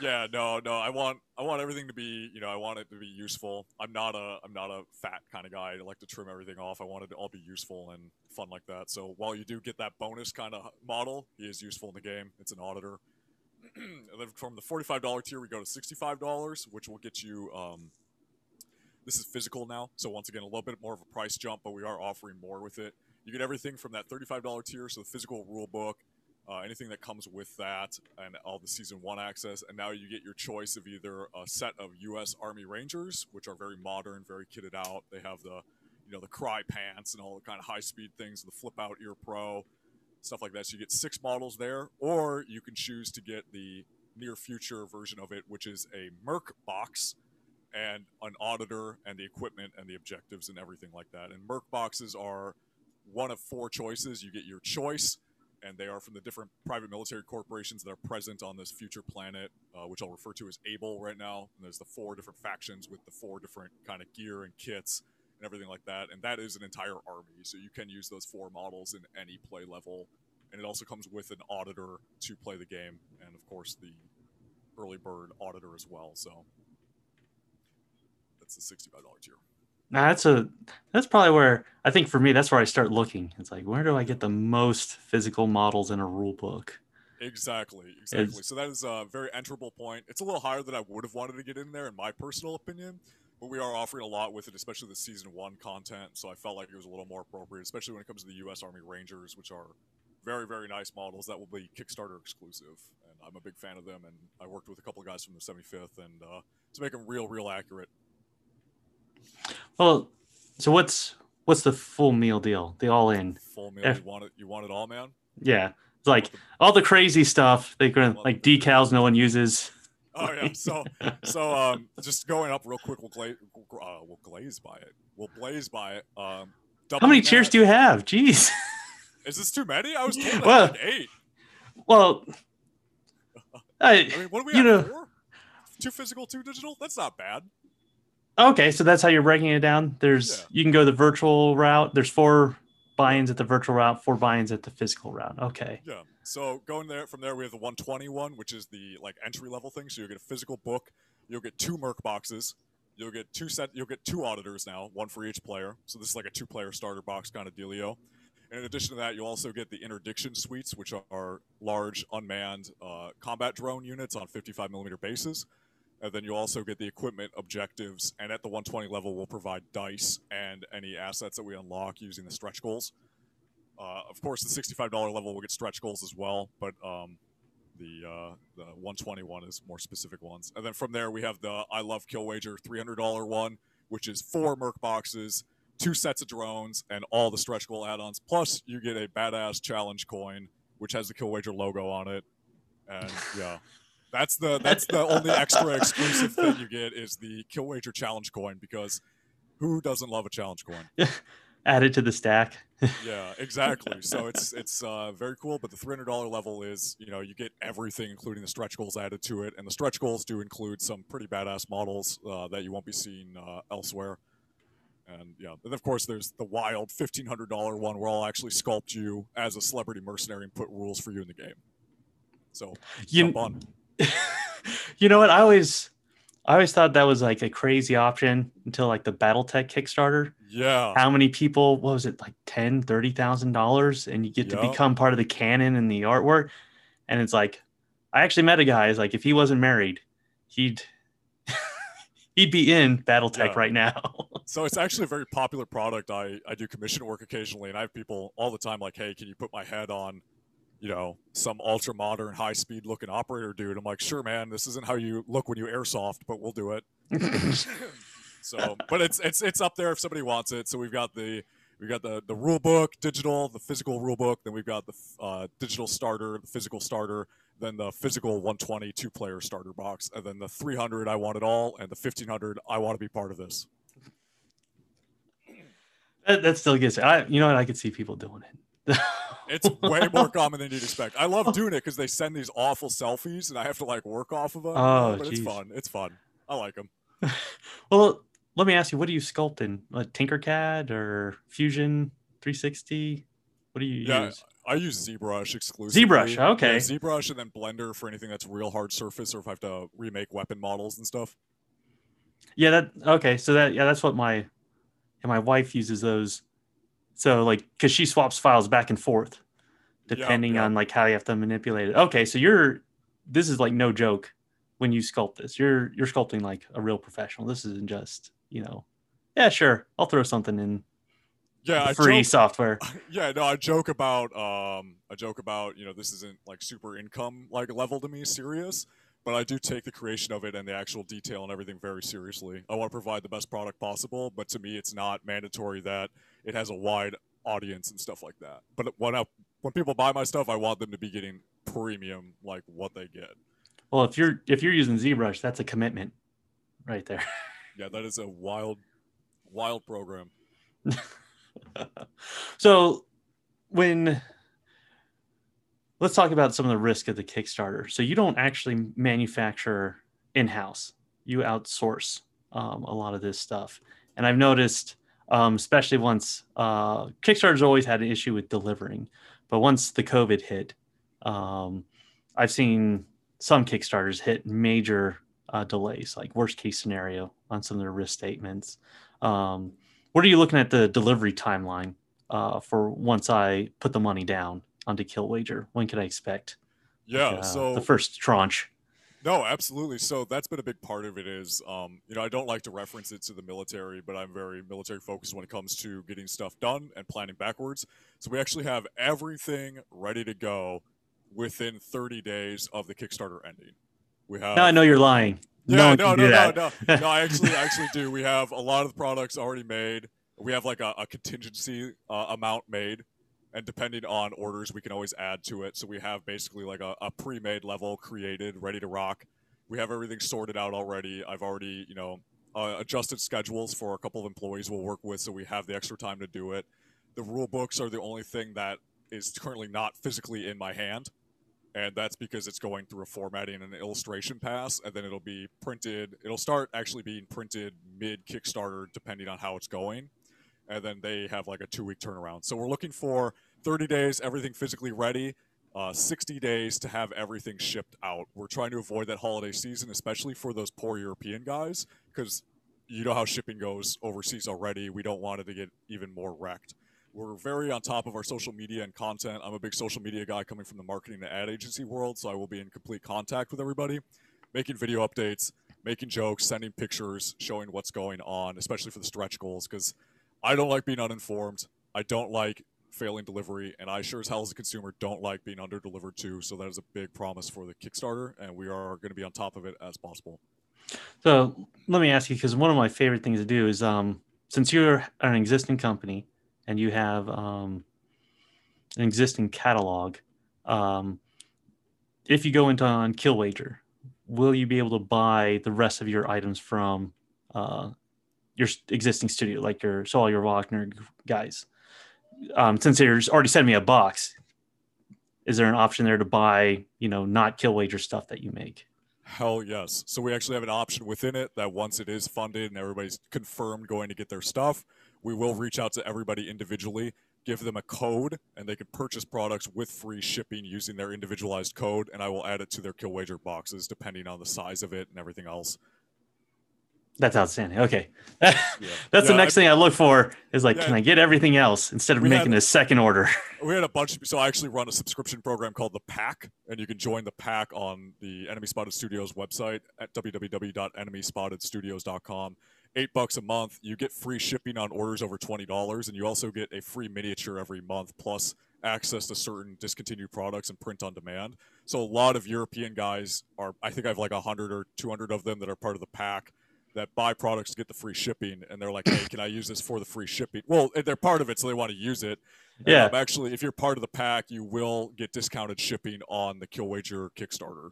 Yeah, no, no. I want I want everything to be, you know, I want it to be useful. I'm not a I'm not a fat kind of guy. I like to trim everything off. I want it to all be useful and fun like that. So while you do get that bonus kind of model, he is useful in the game. It's an auditor. and then from the forty-five dollar tier, we go to sixty-five dollars, which will get you. Um, this is physical now, so once again, a little bit more of a price jump, but we are offering more with it. You get everything from that thirty-five dollar tier, so the physical rule book, uh, anything that comes with that, and all the season one access. And now you get your choice of either a set of U.S. Army Rangers, which are very modern, very kitted out. They have the, you know, the Crye pants and all the kind of high speed things, the flip out ear pro, stuff like that. So you get six models there, or you can choose to get the near future version of it, which is a Merc box and an auditor and the equipment and the objectives and everything like that. And Merc boxes are one of four choices. You get your choice, and they are from the different private military corporations that are present on this future planet, uh, which I'll refer to as Able right now. And there's the four different factions with the four different kind of gear and kits and everything like that. And that is an entire army, so you can use those four models in any play level. And it also comes with an auditor to play the game, and of course the early bird auditor as well. So that's the sixty-five dollar tier. Now that's a that's probably where I think for me that's where I start looking. It's like where do I get the most physical models in a rule book? Exactly, exactly. So that is a very enterable point. It's a little higher than I would have wanted to get in there, in my personal opinion. But we are offering a lot with it, especially the season one content. So I felt like it was a little more appropriate, especially when it comes to the U.S. Army Rangers, which are very, very nice models that will be Kickstarter exclusive. And I'm a big fan of them. And I worked with a couple of guys from the 75th, and uh, to make them real, real accurate. Well, so what's what's the full meal deal? The all in. Full meal. If, you want it? You want it all, man? Yeah, it's like the, all the crazy stuff. They gonna like decals no one uses. Oh yeah. So so um, just going up real quick. We'll glaze. Uh, we'll glaze by it. We'll blaze by it. Um, How many cheers do you have? Jeez. Is this too many? I was told well, eight. Well, I, I mean, what do we you have? Know, four? Two physical, two digital. That's not bad. Okay, so that's how you're breaking it down. There's yeah. you can go the virtual route. There's four buy-ins at the virtual route, four buy-ins at the physical route. Okay. Yeah. So going there from there, we have the 121, which is the like entry level thing. So you'll get a physical book. You'll get two Merc boxes. You'll get two set. You'll get two auditors now, one for each player. So this is like a two-player starter box kind of dealio. And in addition to that, you'll also get the interdiction suites, which are large unmanned uh, combat drone units on 55 millimeter bases. And then you'll also get the equipment objectives, and at the 120 level, we'll provide dice and any assets that we unlock using the stretch goals. Uh, of course, the $65 level will get stretch goals as well, but um, the uh, the 121 is more specific ones. And then from there, we have the I Love Killwager $300 one, which is four Merc boxes, two sets of drones, and all the stretch goal add-ons. Plus, you get a badass challenge coin, which has the Killwager logo on it. And yeah. That's the that's the only extra exclusive thing you get is the Killwager challenge coin because who doesn't love a challenge coin? Added to the stack. yeah, exactly. So it's it's uh, very cool. But the three hundred dollar level is you know you get everything, including the stretch goals added to it, and the stretch goals do include some pretty badass models uh, that you won't be seeing uh, elsewhere. And yeah, and of course there's the wild fifteen hundred dollar one where I'll actually sculpt you as a celebrity mercenary and put rules for you in the game. So you, on. you know what? I always I always thought that was like a crazy option until like the BattleTech Kickstarter. Yeah. How many people, what was it, like ten, thirty thousand dollars? And you get to become part of the canon and the artwork. And it's like, I actually met a guy, is like if he wasn't married, he'd he'd be in BattleTech yeah. right now. so it's actually a very popular product. I, I do commission work occasionally and I have people all the time like, hey, can you put my head on you know, some ultra modern, high speed looking operator dude. I'm like, sure, man, this isn't how you look when you airsoft, but we'll do it. so, but it's it's it's up there if somebody wants it. So we've got the we've got the the rule book, digital, the physical rule book. Then we've got the uh, digital starter, the physical starter. Then the physical 120 two player starter box, and then the 300 I want it all, and the 1500 I want to be part of this. That, that still gets I you know what I could see people doing it. It's way more common than you'd expect. I love doing it because they send these awful selfies, and I have to like work off of them. Oh, but geez. it's fun. It's fun. I like them. well, let me ask you, what do you sculpt in? Like Tinkercad or Fusion 360? What do you yeah, use? I use ZBrush exclusively. ZBrush, okay. Yeah, ZBrush and then Blender for anything that's real hard surface or if I have to remake weapon models and stuff. Yeah, that okay. So that yeah, that's what my and my wife uses those so like, because she swaps files back and forth, depending yeah, yeah. on like how you have to manipulate it. Okay, so you're this is like no joke when you sculpt this. You're you're sculpting like a real professional. This isn't just you know, yeah, sure, I'll throw something in. Yeah, free joke, software. Yeah, no, I joke about um, I joke about you know this isn't like super income like level to me serious, but I do take the creation of it and the actual detail and everything very seriously. I want to provide the best product possible, but to me, it's not mandatory that it has a wide audience and stuff like that. But when I, when people buy my stuff, I want them to be getting premium, like what they get. Well, if you're if you're using ZBrush, that's a commitment, right there. yeah, that is a wild, wild program. so, when let's talk about some of the risk of the Kickstarter. So you don't actually manufacture in house; you outsource um, a lot of this stuff. And I've noticed um, especially once uh, Kickstarter's always had an issue with delivering, but once the COVID hit, um, I've seen some Kickstarters hit major uh, delays, like worst case scenario on some of their risk statements. Um, what are you looking at the delivery timeline uh, for once I put the money down onto Killwager? When can I expect? Yeah, uh, so the first tranche. No, absolutely. So that's been a big part of it. Is um, you know I don't like to reference it to the military, but I'm very military focused when it comes to getting stuff done and planning backwards. So we actually have everything ready to go within 30 days of the Kickstarter ending. We have. Now I know you're lying. Yeah, no, no, no, no, no, no. I actually, I actually do. We have a lot of the products already made. We have like a, a contingency uh, amount made, and depending on orders, we can always add to it. So we have basically like a, a pre-made level created, ready to rock. We have everything sorted out already. I've already, you know, uh, adjusted schedules for a couple of employees we'll work with, so we have the extra time to do it. The rule books are the only thing that is currently not physically in my hand and that's because it's going through a formatting and an illustration pass and then it'll be printed it'll start actually being printed mid kickstarter depending on how it's going and then they have like a two week turnaround so we're looking for 30 days everything physically ready uh, 60 days to have everything shipped out we're trying to avoid that holiday season especially for those poor european guys because you know how shipping goes overseas already we don't want it to get even more wrecked we're very on top of our social media and content. I'm a big social media guy coming from the marketing and ad agency world, so I will be in complete contact with everybody, making video updates, making jokes, sending pictures, showing what's going on, especially for the stretch goals, because I don't like being uninformed. I don't like failing delivery, and I sure as hell as a consumer don't like being under delivered too. So that is a big promise for the Kickstarter, and we are going to be on top of it as possible. So let me ask you, because one of my favorite things to do is, um, since you're an existing company and you have um, an existing catalog, um, if you go into on Killwager, will you be able to buy the rest of your items from uh, your existing studio, like your so all your Wagner guys? Um, since they're already sending me a box, is there an option there to buy, you know, not Killwager stuff that you make? Hell yes. So we actually have an option within it that once it is funded and everybody's confirmed going to get their stuff, we will reach out to everybody individually, give them a code, and they can purchase products with free shipping using their individualized code, and I will add it to their Killwager boxes depending on the size of it and everything else. That's outstanding. Okay. That's yeah, the next I, thing I look for is like, yeah, can I get everything else instead of making had, a second order? We had a bunch. Of, so I actually run a subscription program called the Pack, and you can join the Pack on the Enemy Spotted Studios website at www.enemyspotted.studios.com eight bucks a month. You get free shipping on orders over twenty dollars, and you also get a free miniature every month, plus access to certain discontinued products and print on demand. So a lot of European guys are. I think I have like hundred or two hundred of them that are part of the pack that buy products to get the free shipping, and they're like, "Hey, can I use this for the free shipping?" Well, they're part of it, so they want to use it. Yeah. Um, actually, if you're part of the pack, you will get discounted shipping on the Killwager Kickstarter.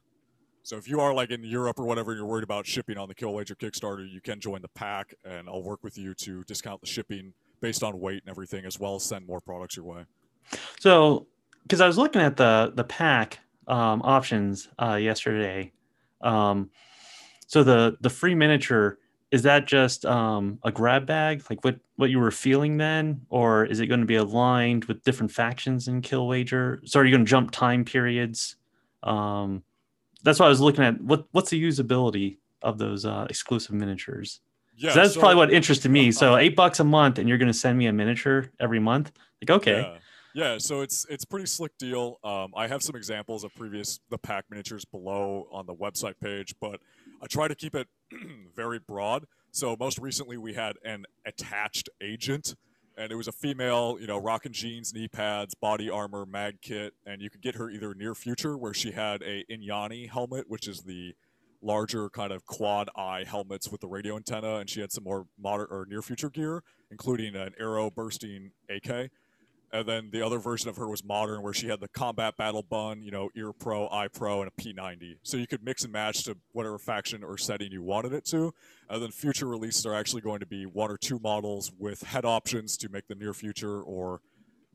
So if you are like in Europe or whatever, you're worried about shipping on the Killwager Kickstarter, you can join the pack, and I'll work with you to discount the shipping based on weight and everything, as well as send more products your way. So, because I was looking at the the pack um, options uh, yesterday, um, so the the free miniature is that just um, a grab bag, like what what you were feeling then, or is it going to be aligned with different factions in Killwager? So are you going to jump time periods? Um, that's why I was looking at what what's the usability of those uh, exclusive miniatures. Yeah, so that's so, probably what interested me. So eight bucks a month, and you're going to send me a miniature every month. Like, okay. Yeah. Yeah, so it's it's pretty slick deal. Um, I have some examples of previous the pack miniatures below on the website page, but I try to keep it very broad. So most recently we had an attached agent and it was a female, you know, rocking jeans, knee pads, body armor, mag kit, and you could get her either near future where she had a Inyani helmet, which is the larger kind of quad eye helmets with the radio antenna, and she had some more modern or near future gear, including an arrow bursting AK, and then the other version of her was modern, where she had the combat battle bun, you know, ear pro, eye pro, and a P90. So you could mix and match to whatever faction or setting you wanted it to. And then future releases are actually going to be one or two models with head options to make the near future or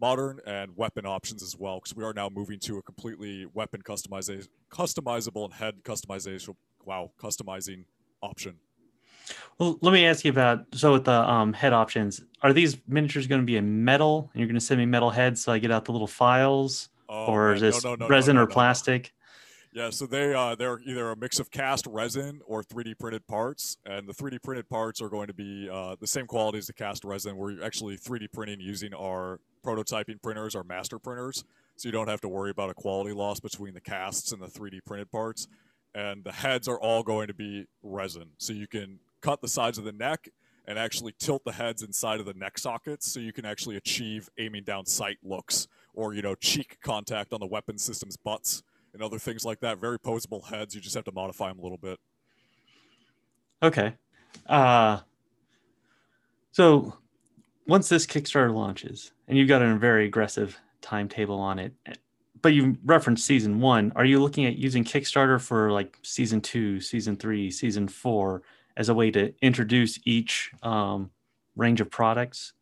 modern and weapon options as well, because we are now moving to a completely weapon customization, customizable and head customization. Wow, customizing option. Well, let me ask you about so with the um, head options, are these miniatures going to be in metal? And you're going to send me metal heads so I get out the little files, oh, or is this no, no, no, resin or plastic? Yeah, so they uh, they're either a mix of cast resin or 3D printed parts, and the 3D printed parts are going to be uh, the same quality as the cast resin. We're actually 3D printing using our prototyping printers, our master printers, so you don't have to worry about a quality loss between the casts and the 3D printed parts. And the heads are all going to be resin, so you can cut the sides of the neck and actually tilt the heads inside of the neck sockets so you can actually achieve aiming down sight looks or you know cheek contact on the weapon system's butts and other things like that. Very posable heads. You just have to modify them a little bit. Okay. Uh, so once this Kickstarter launches, and you've got a very aggressive timetable on it, but you referenced season one, are you looking at using Kickstarter for like season two, season three, season four as a way to introduce each um, range of products?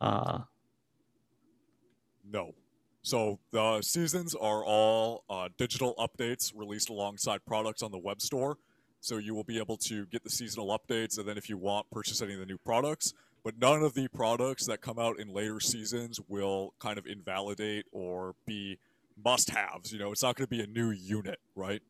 Uh, no. So the seasons are all uh, digital updates released alongside products on the web store. So you will be able to get the seasonal updates, and then if you want, purchase any of the new products. But none of the products that come out in later seasons will kind of invalidate or be must-haves. You know, it's not going to be a new unit, right?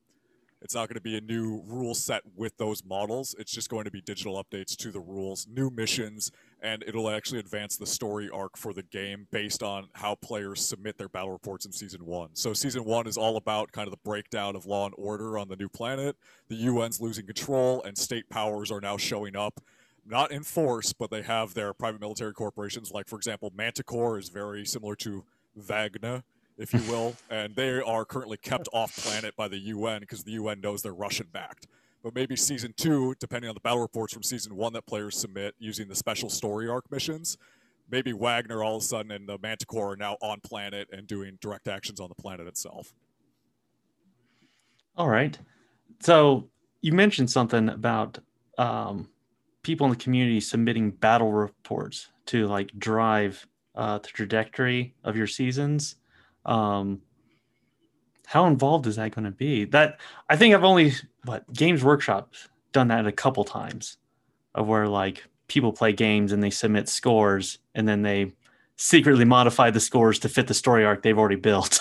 It's not going to be a new rule set with those models. It's just going to be digital updates to the rules, new missions, and it'll actually advance the story arc for the game based on how players submit their battle reports in season one. So season one is all about kind of the breakdown of law and order on the new planet. The UN's losing control, and state powers are now showing up. Not in force, but they have their private military corporations. Like, for example, Manticore is very similar to Wagner if you will, and they are currently kept off planet by the UN because the UN knows they're Russian backed. But maybe season two, depending on the battle reports from season one that players submit using the special story arc missions, maybe Wagner all of a sudden and the Manticore are now on planet and doing direct actions on the planet itself. All right. So you mentioned something about um, people in the community submitting battle reports to like drive uh, the trajectory of your seasons um, how involved is that going to be? That I think I've only what Games Workshop done that a couple times, of where like people play games and they submit scores and then they secretly modify the scores to fit the story arc they've already built.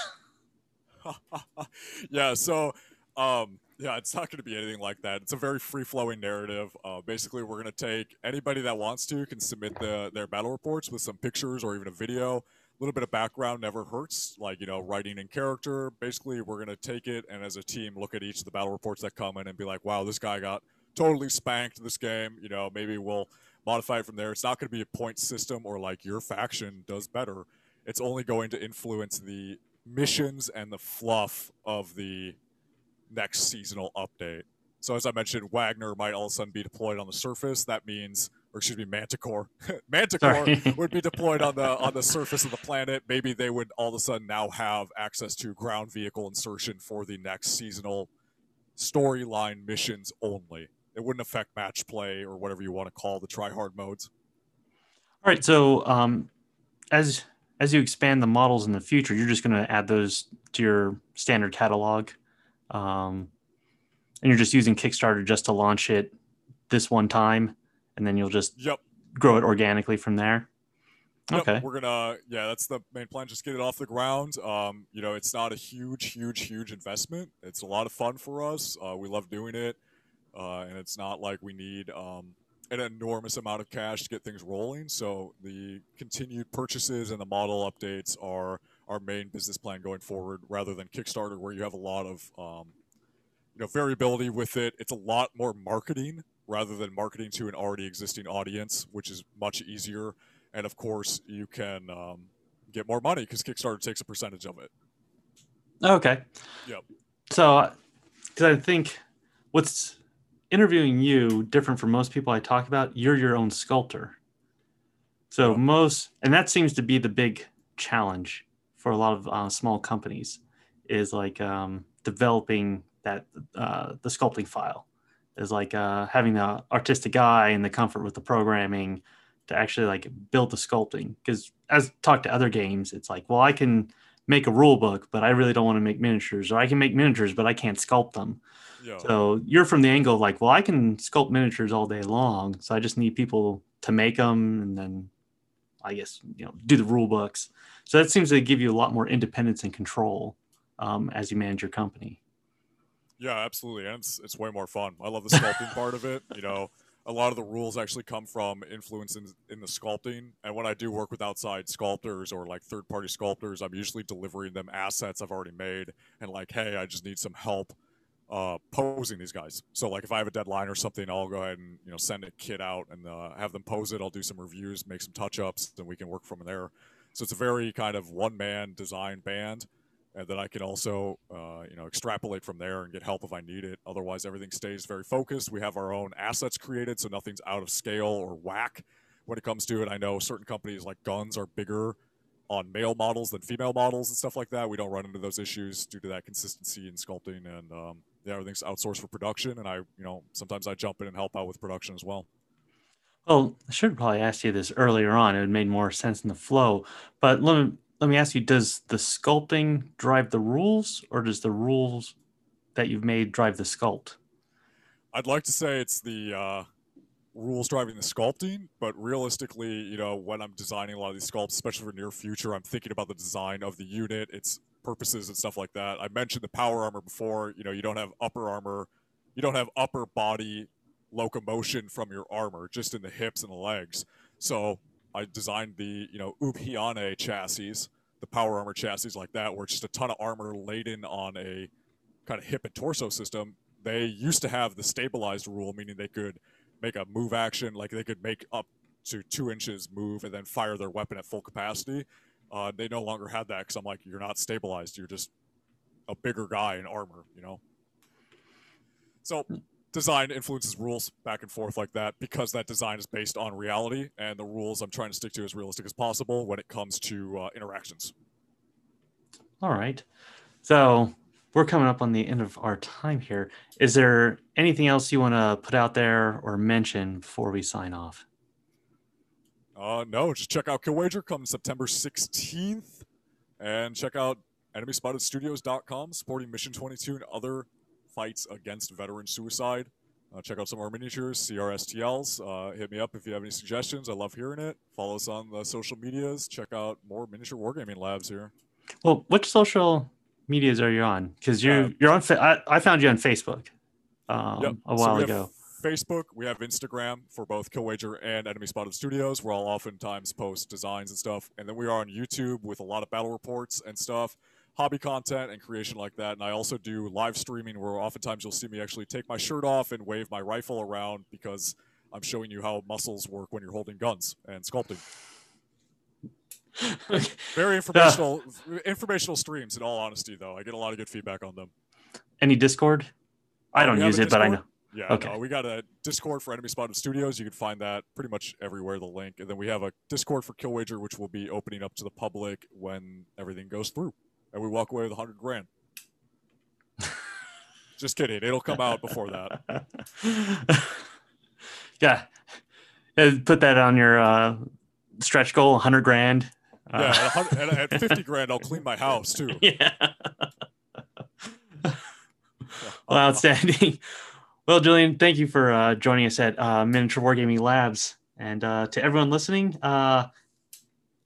yeah, so um, yeah, it's not going to be anything like that. It's a very free flowing narrative. Uh, basically, we're going to take anybody that wants to can submit the, their battle reports with some pictures or even a video little bit of background never hurts. Like, you know, writing in character. Basically, we're going to take it and as a team look at each of the battle reports that come in and be like, wow, this guy got totally spanked this game. You know, maybe we'll modify it from there. It's not going to be a point system or like your faction does better. It's only going to influence the missions and the fluff of the next seasonal update. So as I mentioned, Wagner might all of a sudden be deployed on the surface. That means or excuse me, Manticore. Manticore would be deployed on the on the surface of the planet. Maybe they would all of a sudden now have access to ground vehicle insertion for the next seasonal storyline missions only. It wouldn't affect match play or whatever you want to call the try hard modes. All right. So um, as as you expand the models in the future, you're just going to add those to your standard catalog, um, and you're just using Kickstarter just to launch it this one time and then you'll just yep grow it organically from there. Yep, okay. We're gonna yeah, that's the main plan. Just get it off the ground. Um, you know, it's not a huge, huge, huge investment. It's a lot of fun for us. Uh, we love doing it, uh, and it's not like we need um, an enormous amount of cash to get things rolling. So the continued purchases and the model updates are our main business plan going forward, rather than Kickstarter, where you have a lot of um, you know variability with it. It's a lot more marketing rather than marketing to an already existing audience, which is much easier. And of course, you can um, get more money because Kickstarter takes a percentage of it. Okay. Yep. So, because I think what's interviewing you different from most people I talk about, you're your own sculptor. So most, and that seems to be the big challenge for a lot of uh, small companies, is like um, developing that uh, the sculpting file is like uh, having the artistic eye and the comfort with the programming to actually like build the sculpting. Because as talk to other games, it's like, well, I can make a rule book, but I really don't want to make miniatures, or I can make miniatures, but I can't sculpt them. Yeah. So you're from the angle of like, well, I can sculpt miniatures all day long, so I just need people to make them, and then I guess you know do the rule books. So that seems to give you a lot more independence and control um, as you manage your company. Yeah, absolutely, and it's it's way more fun. I love the sculpting part of it. You know, a lot of the rules actually come from influence in, in the sculpting. And when I do work with outside sculptors or like third party sculptors, I'm usually delivering them assets I've already made and like, hey, I just need some help uh, posing these guys. So like if I have a deadline or something, I'll go ahead and you know send a kit out and uh, have them pose it. I'll do some reviews, make some touch ups, then we can work from there. So it's a very kind of one man design band. And then I can also, uh, you know, extrapolate from there and get help if I need it. Otherwise, everything stays very focused. We have our own assets created, so nothing's out of scale or whack when it comes to it. I know certain companies like guns are bigger on male models than female models and stuff like that. We don't run into those issues due to that consistency in sculpting and um, yeah, everything's outsourced for production. And I, you know, sometimes I jump in and help out with production as well. Well, I should probably ask you this earlier on. It would made more sense in the flow. But let me let me ask you: Does the sculpting drive the rules, or does the rules that you've made drive the sculpt? I'd like to say it's the uh, rules driving the sculpting, but realistically, you know, when I'm designing a lot of these sculpts, especially for near future, I'm thinking about the design of the unit, its purposes and stuff like that. I mentioned the power armor before. You know, you don't have upper armor, you don't have upper body locomotion from your armor, just in the hips and the legs. So I designed the, you know, Ubhiane chassis, the power armor chassis like that, where it's just a ton of armor laden on a kind of hip and torso system. They used to have the stabilized rule, meaning they could make a move action, like they could make up to two inches move and then fire their weapon at full capacity. Uh, they no longer had that because I'm like, you're not stabilized. You're just a bigger guy in armor, you know. So design influences rules back and forth like that because that design is based on reality and the rules I'm trying to stick to as realistic as possible when it comes to uh, interactions. All right. So we're coming up on the end of our time here. Is there anything else you want to put out there or mention before we sign off? Uh, no, just check out Killwager come September 16th and check out enemyspotted.studios.com supporting Mission 22 and other fights against veteran suicide. Uh, check out some of our miniatures, CRSTLs. Uh, hit me up if you have any suggestions. I love hearing it. Follow us on the social medias. Check out more miniature wargaming labs here. Well, which social medias are you on? Because you're uh, you're on. I, I found you on Facebook um, yep. a while so ago. Facebook, we have Instagram for both Killwager and Enemy Spotted Studios, where I'll oftentimes post designs and stuff. And then we are on YouTube with a lot of battle reports and stuff, hobby content and creation like that. And I also do live streaming where oftentimes you'll see me actually take my shirt off and wave my rifle around because I'm showing you how muscles work when you're holding guns and sculpting. Very informational informational streams in all honesty though. I get a lot of good feedback on them. Any Discord? I oh, don't use it, but I know. Yeah, okay. No, we got a Discord for Enemy Spotted Studios. You can find that pretty much everywhere. The link, and then we have a Discord for Killwager, which will be opening up to the public when everything goes through, and we walk away with a hundred grand. Just kidding. It'll come out before that. yeah, put that on your uh, stretch goal, hundred grand. Yeah, uh, at, at, fifty grand, I'll clean my house too. Yeah. well, outstanding. Well, Julian, thank you for uh, joining us at uh, Miniature Wargaming Labs, and uh, to everyone listening, uh,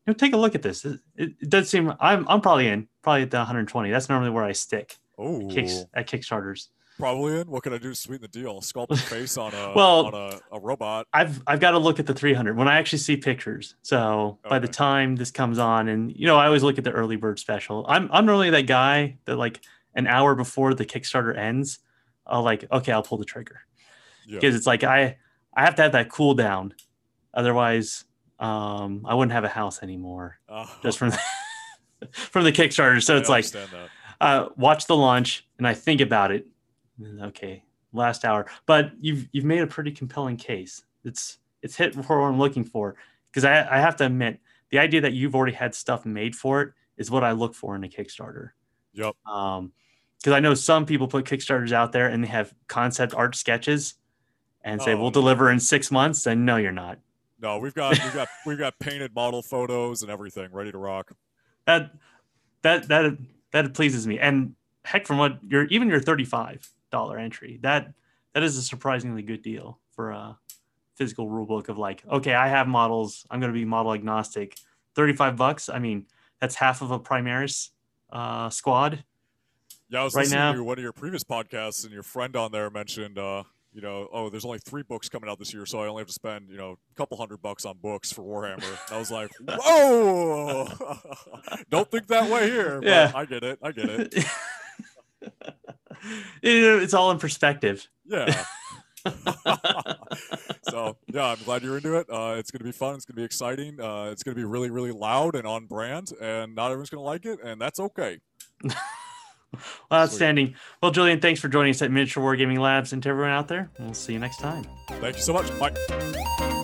know, take a look at this. It, it, does seem I'm I'm probably in, probably at the 120. That's normally where I stick. Oh, Kicks, at Kickstarters. Probably in. What can I do to sweeten the deal? Sculpt a face on a well, on a, a, robot. I've I've got to look at the 300 when I actually see pictures. So okay. by the time this comes on, and you know, I always look at the early bird special. I'm I'm normally that guy that like an hour before the Kickstarter ends I'll like, okay, I'll pull the trigger because yeah. it's like I I have to have that cool down, otherwise um, I wouldn't have a house anymore oh. just from the, from the Kickstarter. So I it's like uh, watch the launch and I think about it. Okay, last hour, but you've you've made a pretty compelling case. It's it's hit for what I'm looking for because I I have to admit the idea that you've already had stuff made for it is what I look for in a Kickstarter. Yep. Um, because I know some people put Kickstarters out there and they have concept art sketches and say oh, we'll deliver in six months. And no, you're not. No, we've got we've got we've got painted model photos and everything ready to rock. That that that that pleases me. And heck, from what your even your thirty five dollar entry that that is a surprisingly good deal for a physical rule book of like okay, I have models. I'm going to be model agnostic. Thirty five bucks. I mean, that's half of a Primaris uh, squad yeah, I was right listening now. to one of your previous podcasts, and your friend on there mentioned, uh, you know, oh, there's only three books coming out this year, so I only have to spend, you know, a couple hundred bucks on books for Warhammer. I was like, whoa! Don't think that way here. yeah, I get it. I get it. it's all in perspective. Yeah. so yeah, I'm glad you're into it. Uh, it's going to be fun. It's going to be exciting. Uh, it's going to be really, really loud and on brand, and not everyone's going to like it, and that's okay. well, outstanding. Well, Julian, thanks for joining us at Miniature Wargaming Labs, and to everyone out there, we'll see you next time. Thank you so much. Bye.